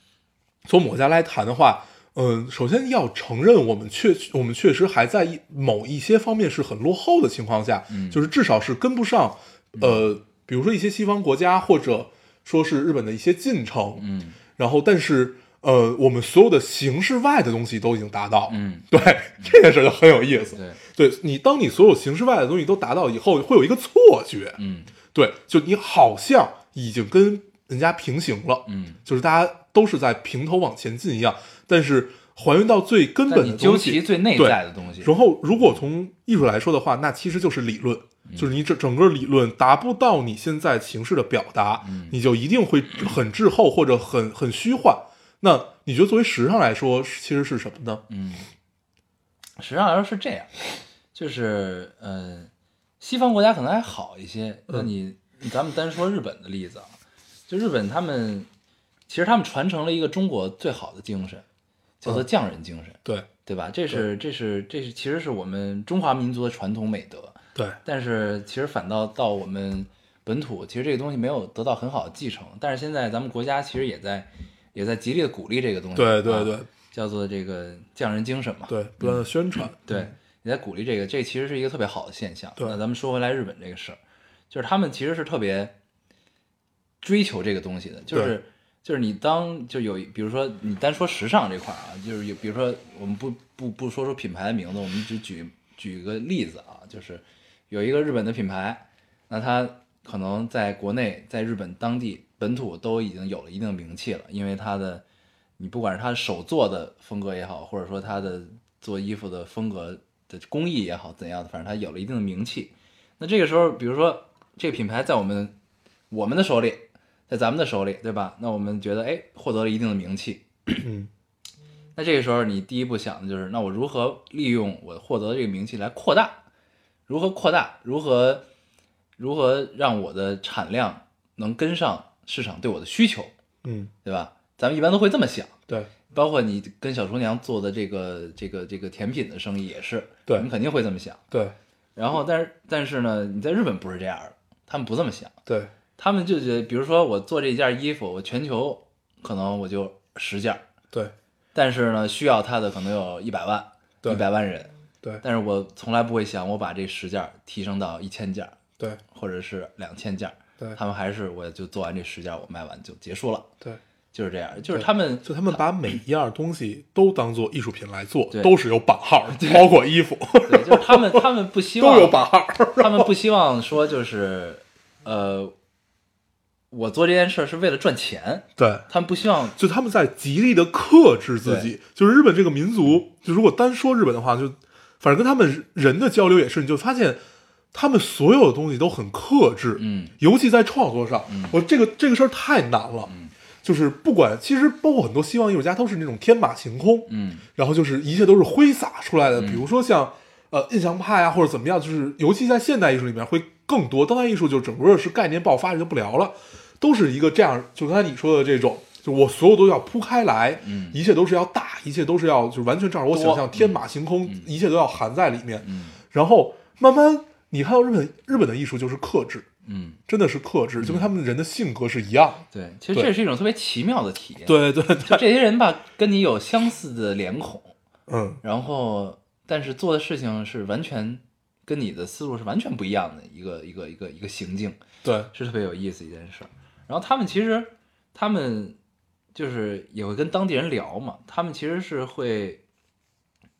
从某家来谈的话，嗯、首先要承认我们确我们确实还在一某一些方面是很落后的情况下，嗯。就是至少是跟不上，呃，比如说一些西方国家或者说是日本的一些进程，嗯。然后但是呃，我们所有的形式外的东西都已经达到，嗯，对这件事就很有意思。对，对你，当你所有形式外的东西都达到以后，会有一个错觉，嗯。对，就你好像已经跟人家平行了，嗯。就是大家都是在平头往前进一样，但是还原到最根本的东西，其最内在的东西，然后，如果从艺术来说的话，那其实就是理论，嗯就是你整整个理论达不到你现在形式的表达，嗯你就一定会很滞后或者很很虚幻。那你觉得作为时尚来说，其实是什么呢？嗯，时尚来说是这样，就是呃，西方国家可能还好一些。那你咱们单说日本的例子啊，就日本他们其实他们传承了一个中国最好的精神，叫做匠人精神，对对吧？这是这是这是其实是我们中华民族的传统美德。对但是其实反倒到我们本土，其实这个东西没有得到很好的继承。但是现在咱们国家其实也在也在极力的鼓励这个东西，啊对对对叫做这个匠人精神嘛。对，不断的宣传，对，你在鼓励这个，这其实是一个特别好的现象。对那咱们说回来日本这个事儿，就是他们其实是特别追求这个东西的，就是就是你当就有，比如说你单说时尚这块儿啊，就是有，比如说我们不不不说出品牌的名字，我们只举举个例子啊，就是有一个日本的品牌，那它可能在国内，在日本当地本土都已经有了一定名气了，因为它的你不管是它手做的风格也好，或者说它的做衣服的风格的工艺也好，怎样的，反正它有了一定的名气。那这个时候，比如说这个品牌在我们我们的手里，在咱们的手里，对吧？那我们觉得，哎，获得了一定的名气。嗯那这个时候，你第一步想的就是，那我如何利用我获得的这个名气来扩大？如何扩大？如何如何让我的产量能跟上市场对我的需求，嗯，对吧？咱们一般都会这么想。对包括你跟小厨娘做的这个这个这个甜品的生意也是，对你肯定会这么想。对然后，但是但是呢，你在日本不是这样的，他们不这么想，对他们就觉得，比如说我做这件衣服，我全球可能我就十件儿，对。但是呢，需要它的可能有一百万，一百万人，对。但是我从来不会想我把这十件儿提升到一千件儿，对。或者是两千件儿，对。他们还是我就做完这十件儿，我卖完就结束了，对，就是这样，就是他们就他们把每一样东西都当做艺术品来做，都是有版号的，包括衣服。对，就是他们他们不希望 都有版号。他们不希望说就是，呃，我做这件事儿是为了赚钱，对，他们不希望就他们在极力的克制自己。就是日本这个民族，就如果单说日本的话，就反正跟他们人的交流也是，你就发现他们所有的东西都很克制，嗯尤其在创作上，我这个这个事儿太难了。嗯就是不管，其实包括很多西方艺术家都是那种天马行空，嗯然后就是一切都是挥洒出来的。比如说像呃印象派啊，或者怎么样，就是尤其在现代艺术里面会更多。当代艺术就整个是概念爆发，就不聊了，都是一个这样。就刚才你说的这种，就我所有都要铺开来，嗯一切都是要大，一切都是要就完全照着我想象，天马行空，一切都要含在里面。嗯然后慢慢你看到日本日本的艺术就是克制，嗯，真的是克制，就跟他们人的性格是一样的。对，其实对这是一种特别奇妙的体验。，对对就这些人吧，跟你有相似的脸孔，嗯，然后但是做的事情是完全跟你的思路是完全不一样的一个一个一个一个行径。对是特别有意思一件事儿。然后他们其实，他们就是也会跟当地人聊嘛，他们其实是会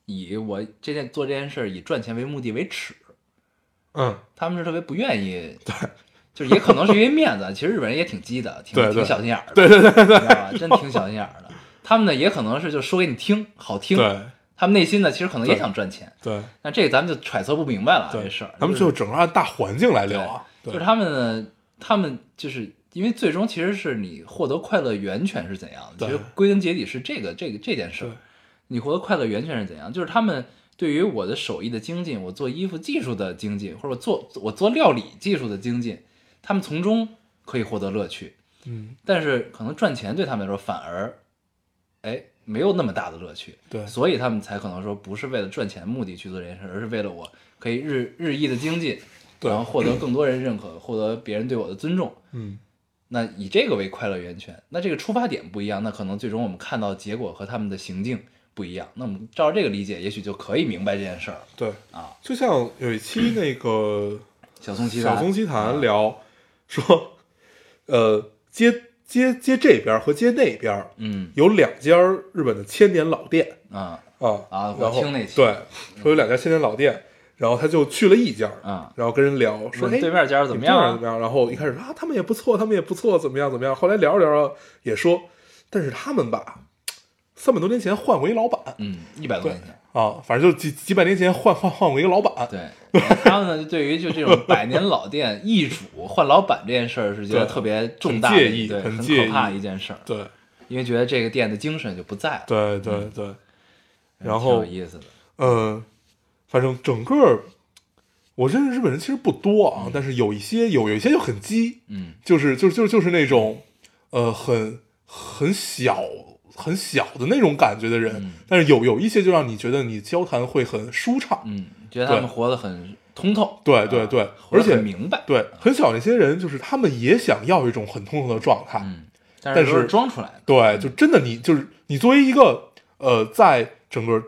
以我这件做这件事儿以赚钱为目的为耻，嗯，他们是特别不愿意，对，就是也可能是因为面子，其实日本人也挺鸡的，挺对对挺小心眼儿的，对对对对你知道吧？真挺小心眼儿的。他们呢也可能是就说给你听，好听，对他们内心呢其实可能也想赚钱，对那这个咱们就揣测不明白了对，这事儿，咱们就就是整个按大环境来聊啊。对就是他们呢，他们就是因为最终其实是你获得快乐源泉是怎样的？对其实归根结底是这个这个这件事儿，你获得快乐源泉是怎样？就是他们对于我的手艺的精进，我做衣服技术的精进，或者我做我做料理技术的精进，他们从中可以获得乐趣。嗯，但是可能赚钱对他们来说反而，哎，没有那么大的乐趣，对所以他们才可能说不是为了赚钱目的去做这件事，而是为了我可以日日益的精进，对然后获得更多人认可，获得别人对我的尊重。嗯，那以这个为快乐源泉，那这个出发点不一样，那可能最终我们看到结果和他们的行径不一样。那我们照着这个理解，也许就可以明白这件事儿对，啊。就像有一期那个小松奇谈，小松奇谈聊说，呃，街街街这边和街那边嗯有两家日本的千年老店啊啊啊我然后听那期对，说有两家千年老店，然后他就去了一家，啊，然后跟人聊说，哎，对面家怎么样啊？怎么样？然后一开始啊，他们也不错，他们也不错，怎么样怎么样？后来聊着聊着也说，但是他们吧，三百多年前换过一老板。嗯，一百多年前。啊，反正就几几百年前换换换过一个老板，对，他们呢，就对于就这种百年老店易主换老板这件事儿，是觉得特别重大介意对，很可怕意一件事儿，对。因为觉得这个店的精神就不在了，对对对，嗯然后挺有意思的，嗯，反正整个我认识日本人其实不多啊，但是有一些有有一些就很鸡，嗯。就是就是就是就是那种呃很很小很小的那种感觉的人，嗯。但是有有一些就让你觉得你交谈会很舒畅，嗯，觉得他们活得很通透，啊对对对活得而且很明白，对，很小那些人就是他们也想要一种很通透的状态，嗯，但但是都是是装出来的，对，就真的你就是你作为一个呃，在整个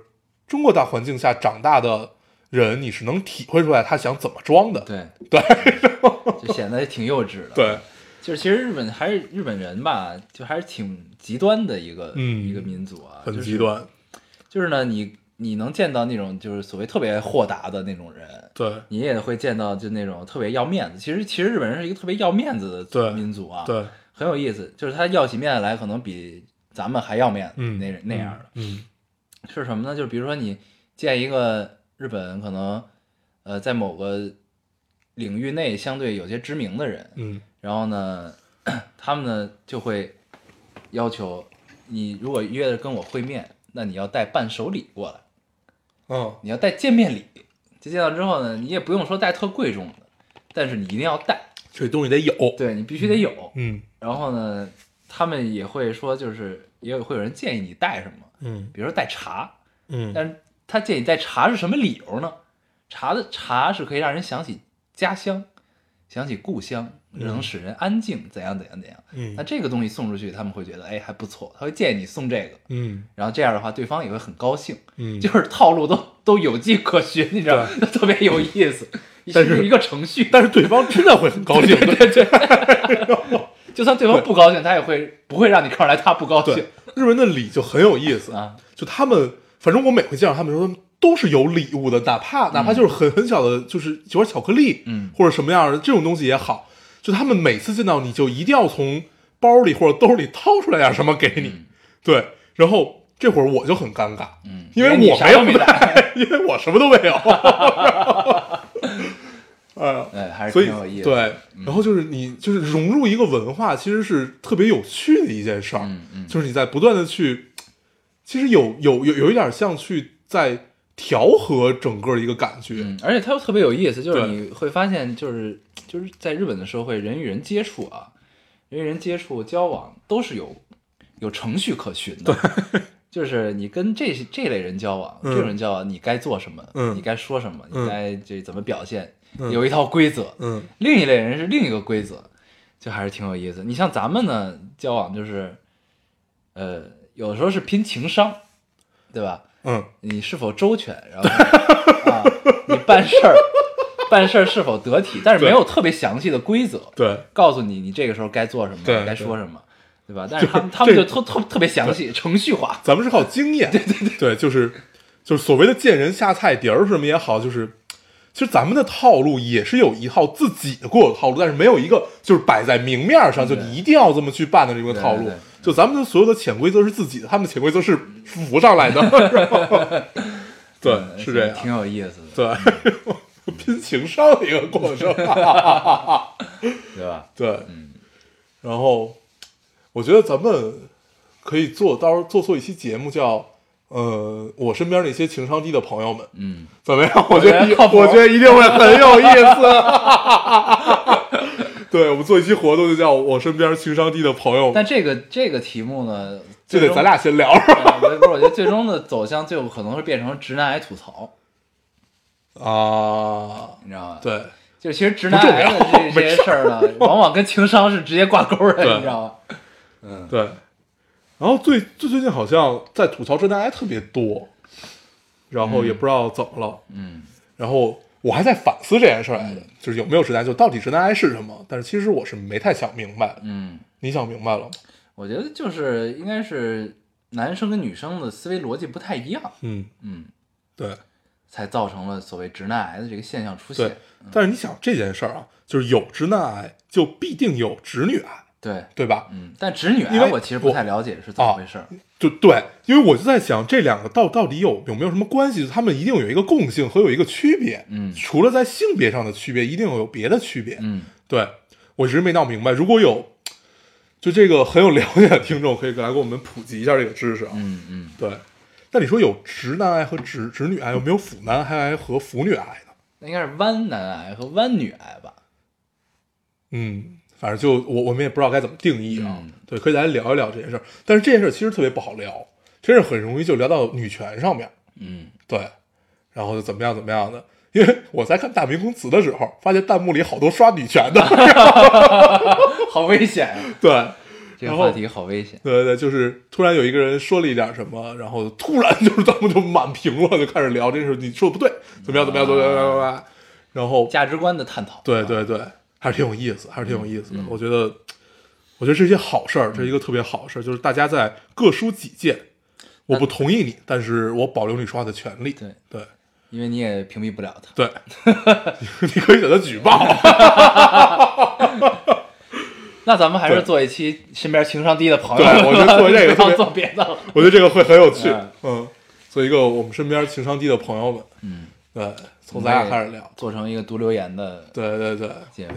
中国大环境下长大的人，你是能体会出来他想怎么装的。对 对 就显得挺幼稚的，对，就是其实日本还是日本人吧，就还是挺极端的一个、嗯一个民族啊，很极端。就是呢，你你能见到那种就是所谓特别豁达的那种人，对你也会见到就那种特别要面子。其实其实日本人是一个特别要面子的民族啊，，对，很有意思。就是他要起面子来，可能比咱们还要面子，嗯，那那样的。嗯是什么呢？就是比如说你见一个日本可能呃在某个领域内相对有些知名的人，嗯然后呢，他们呢就会要求你如果约着跟我会面，那你要带伴手礼过来。哦你要带见面礼，就见到之后呢，你也不用说带特贵重的，但是你一定要带，这东西得有。对你必须得有。嗯然后呢，他们也会说，就是也有会有人建议你带什么，嗯比如说带茶，嗯但是他建议在茶是什么理由呢？茶的茶是可以让人想起家乡，想起故乡，能使人安静，怎样怎样怎样。嗯那这个东西送出去，他们会觉得哎还不错，他会建议你送这个，嗯然后这样的话，对方也会很高兴。嗯，就是套路都都有迹可循，你知道吗？特别有意思，但是一个程序。但是对方真的会很高兴。对对 就算对方不高兴，他也会不会让你看出来他不高兴对，日本的礼就很有意思啊。就他们，反正我每回见到他们的时候，都是有礼物的，哪怕哪怕就是很很小的，就是几块巧克力，嗯。或者什么样的这种东西也好，就他们每次见到你就一定要从包里或者兜里掏出来点什么给你，对，然后这会儿我就很尴尬，嗯。因为我没有啥都没带，因为我什么都没有，哎呀。哎，还是所以挺有意思。，对，然后就是你就是融入一个文化，其实是特别有趣的一件事儿。嗯嗯。就是你在不断的去，其实有有有有一点像去在调和整个一个感觉。嗯，而且它又特别有意思，就是你会发现，就是就是在日本的社会，人与人接触啊，人与人接触交往都是有有程序可循的。就是你跟这这类人交往，嗯这种人交往，你该做什么，嗯你该说什么，嗯你该这怎么表现，嗯有一套规则。嗯另一类人是另一个规则，就还是挺有意思。你像咱们呢，交往就是，呃，有的时候是拼情商，对吧？嗯你是否周全，然后 啊，你办事儿办事儿是否得体，但是没有特别详细的规则，对告诉你你这个时候该做什么，对该说什么，对吧？但是他们他们就特特特别详细，程序化。咱们是靠经验。对对对，就是就是所谓的见人下菜碟儿什么也好，就是其实咱们的套路也是有一套自己的固有套路，但是没有一个就是摆在明面上，就你一定要这么去办的这个套路对对对。就咱们的所有的潜规则是自己的，他们的潜规则是浮上来的。对，嗯是这样。挺有意思的，对，拼情商的一个过程。对吧？对，嗯，然后我觉得咱们可以做，到时候做做一期节目叫。呃，我身边那些情商低的朋友们嗯，怎么样？我觉得我觉得一定会很有意思。对我们做一期活动就叫我身边情商低的朋友，但这个这个题目呢，就得咱俩先聊。不是，我觉得最终的走向最有可能是变成直男癌吐槽，啊，你知道吗？，对，就其实直男癌的这 这些事儿呢，往往跟情商是直接挂钩的，你知道吗？嗯，对，然后最最最近好像在吐槽直男癌特别多，然后也不知道怎么了，嗯。然后我还在反思这件事儿来着，就是有没有直男癌，就到底直男癌是什么？但是其实我是没太想明白，嗯，你想明白了吗？我觉得就是应该是男生跟女生的思维逻辑不太一样，嗯，嗯，对才造成了所谓直男癌的这个现象出对现。，但是你想这件事儿啊，就是有直男癌就必定有直女癌，对，对吧？嗯，但直女因为癌我其实不太了解是怎么回事儿。就对，因为我就在想这两个到到底有有没有什么关系？他们一定有一个共性和有一个区别，嗯除了在性别上的区别，一定有别的区别。嗯对我一直没闹明白。如果有就这个很有了解的听众，可以来给我们普及一下这个知识啊。嗯嗯，对，那你说有直男癌和直直女癌，有没有腐男癌和腐女癌呢？那应该是弯男癌和弯女癌吧？嗯，反正就我我们也不知道该怎么定义啊。嗯对，可以来聊一聊这件事儿。但是这件事儿其实特别不好聊，真是很容易就聊到女权上面。嗯，对，然后就怎么样怎么样的。因为我在看大明宫词的时候，发现弹幕里好多刷女权的。好危险呀、对，这个话题好危险。对对对，就是突然有一个人说了一点什么，然后突然就是弹幕就满屏了，就开始聊这事，你说的不对，怎么样怎么样怎么样怎么样怎么样，然后价值观的探讨。对对对，还是挺有意思，还是挺有意思的。嗯我觉得，我觉得这是一件好事儿，这是一个特别好的事儿，就是大家在各抒己见。我不同意你，但是我保留你说话的权利。对对因为你也屏蔽不了他。对，你可以选择举报。那咱们还是做一期身边情商低的朋友。对我觉得做这个特别做别的了。我觉得这个会很有趣嗯。嗯，做一个我们身边情商低的朋友们，嗯，对，从咱俩开始聊。做成一个读留言的。对对对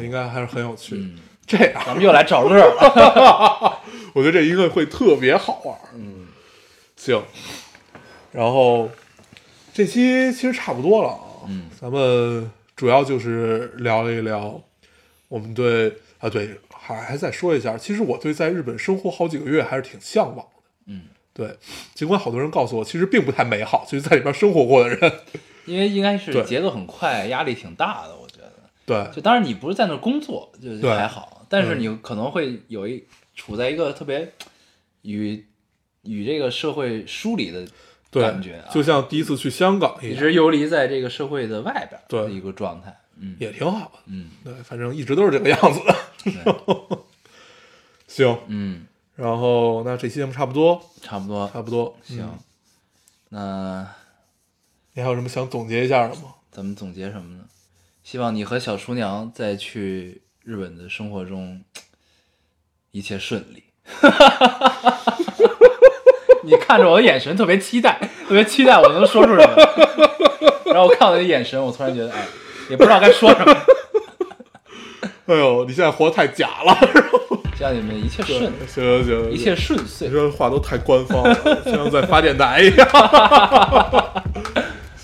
应该还是很有趣。嗯，这样，咱们又来找乐了。我觉得这一个会特别好玩。嗯，行，然后这期其实差不多了啊。嗯，咱们主要就是聊一聊我们对啊，对，还还再说一下，其实我对在日本生活好几个月还是挺向往的。嗯，对，尽管好多人告诉我，其实并不太美好，就是在里边生活过的人，因为应该是节奏很快，压力挺大的，我觉得。对就当然你不是在那儿工作，就还好，但是嗯你可能会有一处在一个特别与与这个社会疏离的感觉啊，就像第一次去香港一样，一直游离在这个社会的外边对的一个状态。嗯也挺好的。嗯对，反正一直都是这个样子的。行，嗯，然后那这期节目差不多，差不多差不多。行嗯。那你还有什么想总结一下的吗？咱们总结什么呢？希望你和小厨娘在去日本的生活中一切顺利。你看着我的眼神特别期待，特别期待我能说出什么。然后我看我的眼神，我突然觉得，哎，也不知道该说什么。哎呦，你现在活得太假了。希望你们一切对顺，行行行，一切顺遂你。这话都太官方了，像在发电台一样。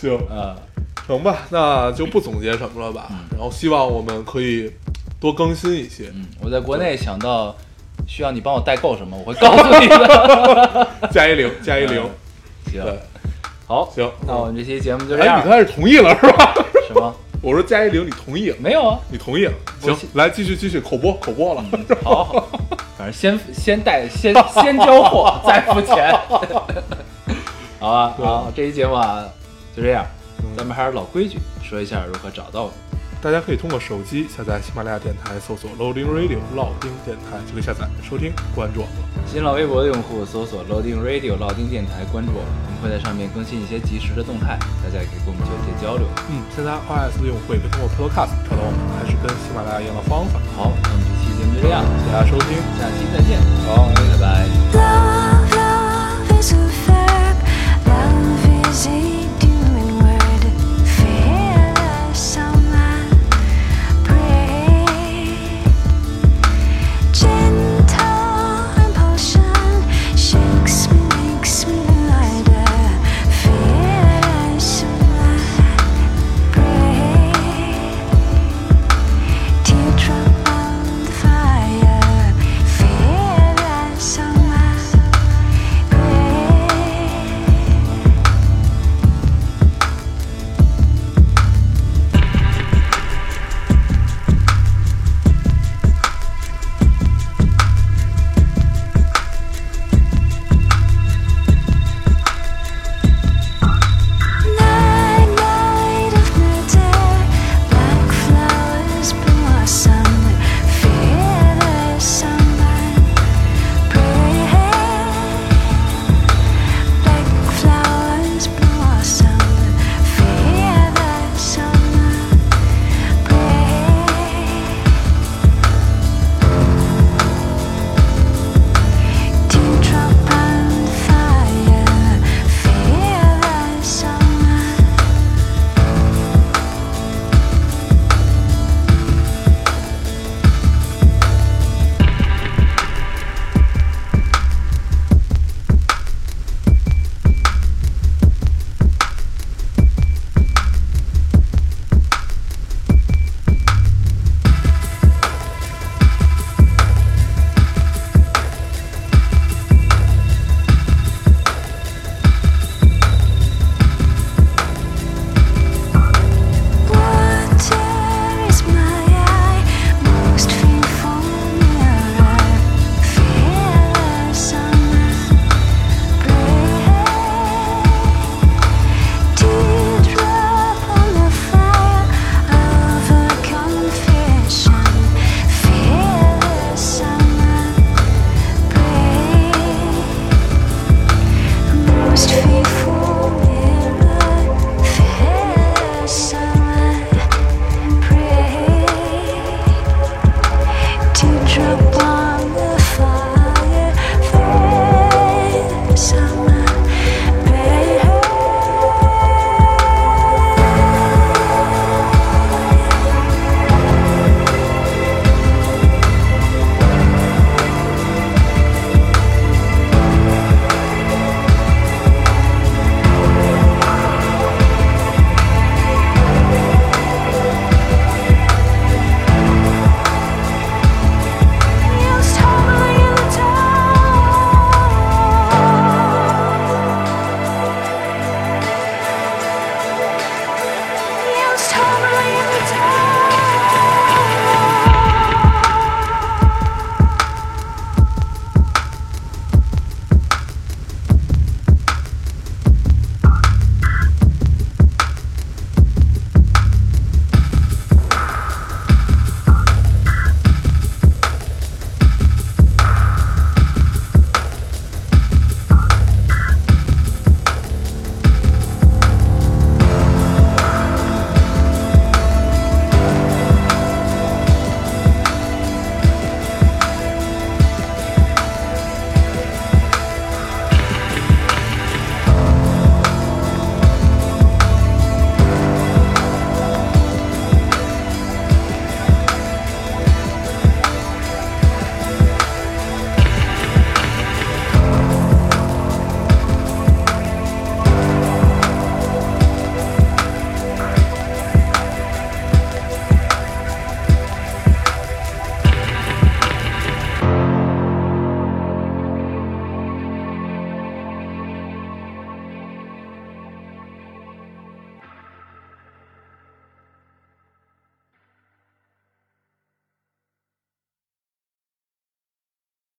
行，啊，行吧，那就不总结什么了吧。然后希望我们可以多更新一些，嗯，我在国内想到需要你帮我代购什么，我会告诉你的。加一零，加一零。行，，好，行那我们这期节目就这哎，样你。开始同意了是吧？什么？我说加一零，你同意了？没有啊。你同意了？行，来继续继续口播口播了。好好，反正先先带先先交货再付钱，好吧？对好，这期节目啊就这样，咱们还是老规矩，说一下如何找到我们。大家可以通过手机下载喜马拉雅电台，搜索 Loading Radio 落丁电台就可以下载收听关注我们。新浪微博的用户搜索 Loading Radio 落丁电台关注我们，我们会在上面更新一些及时的动态，大家也可以跟我们做一些交流。嗯，现在 iOS 用户也可以通过 Podcast 找到我们，还是跟喜马拉雅一样的方法。好，那我们这期节目就这样，谢谢大家收听，下期再见，好，拜拜。Love, love is a love is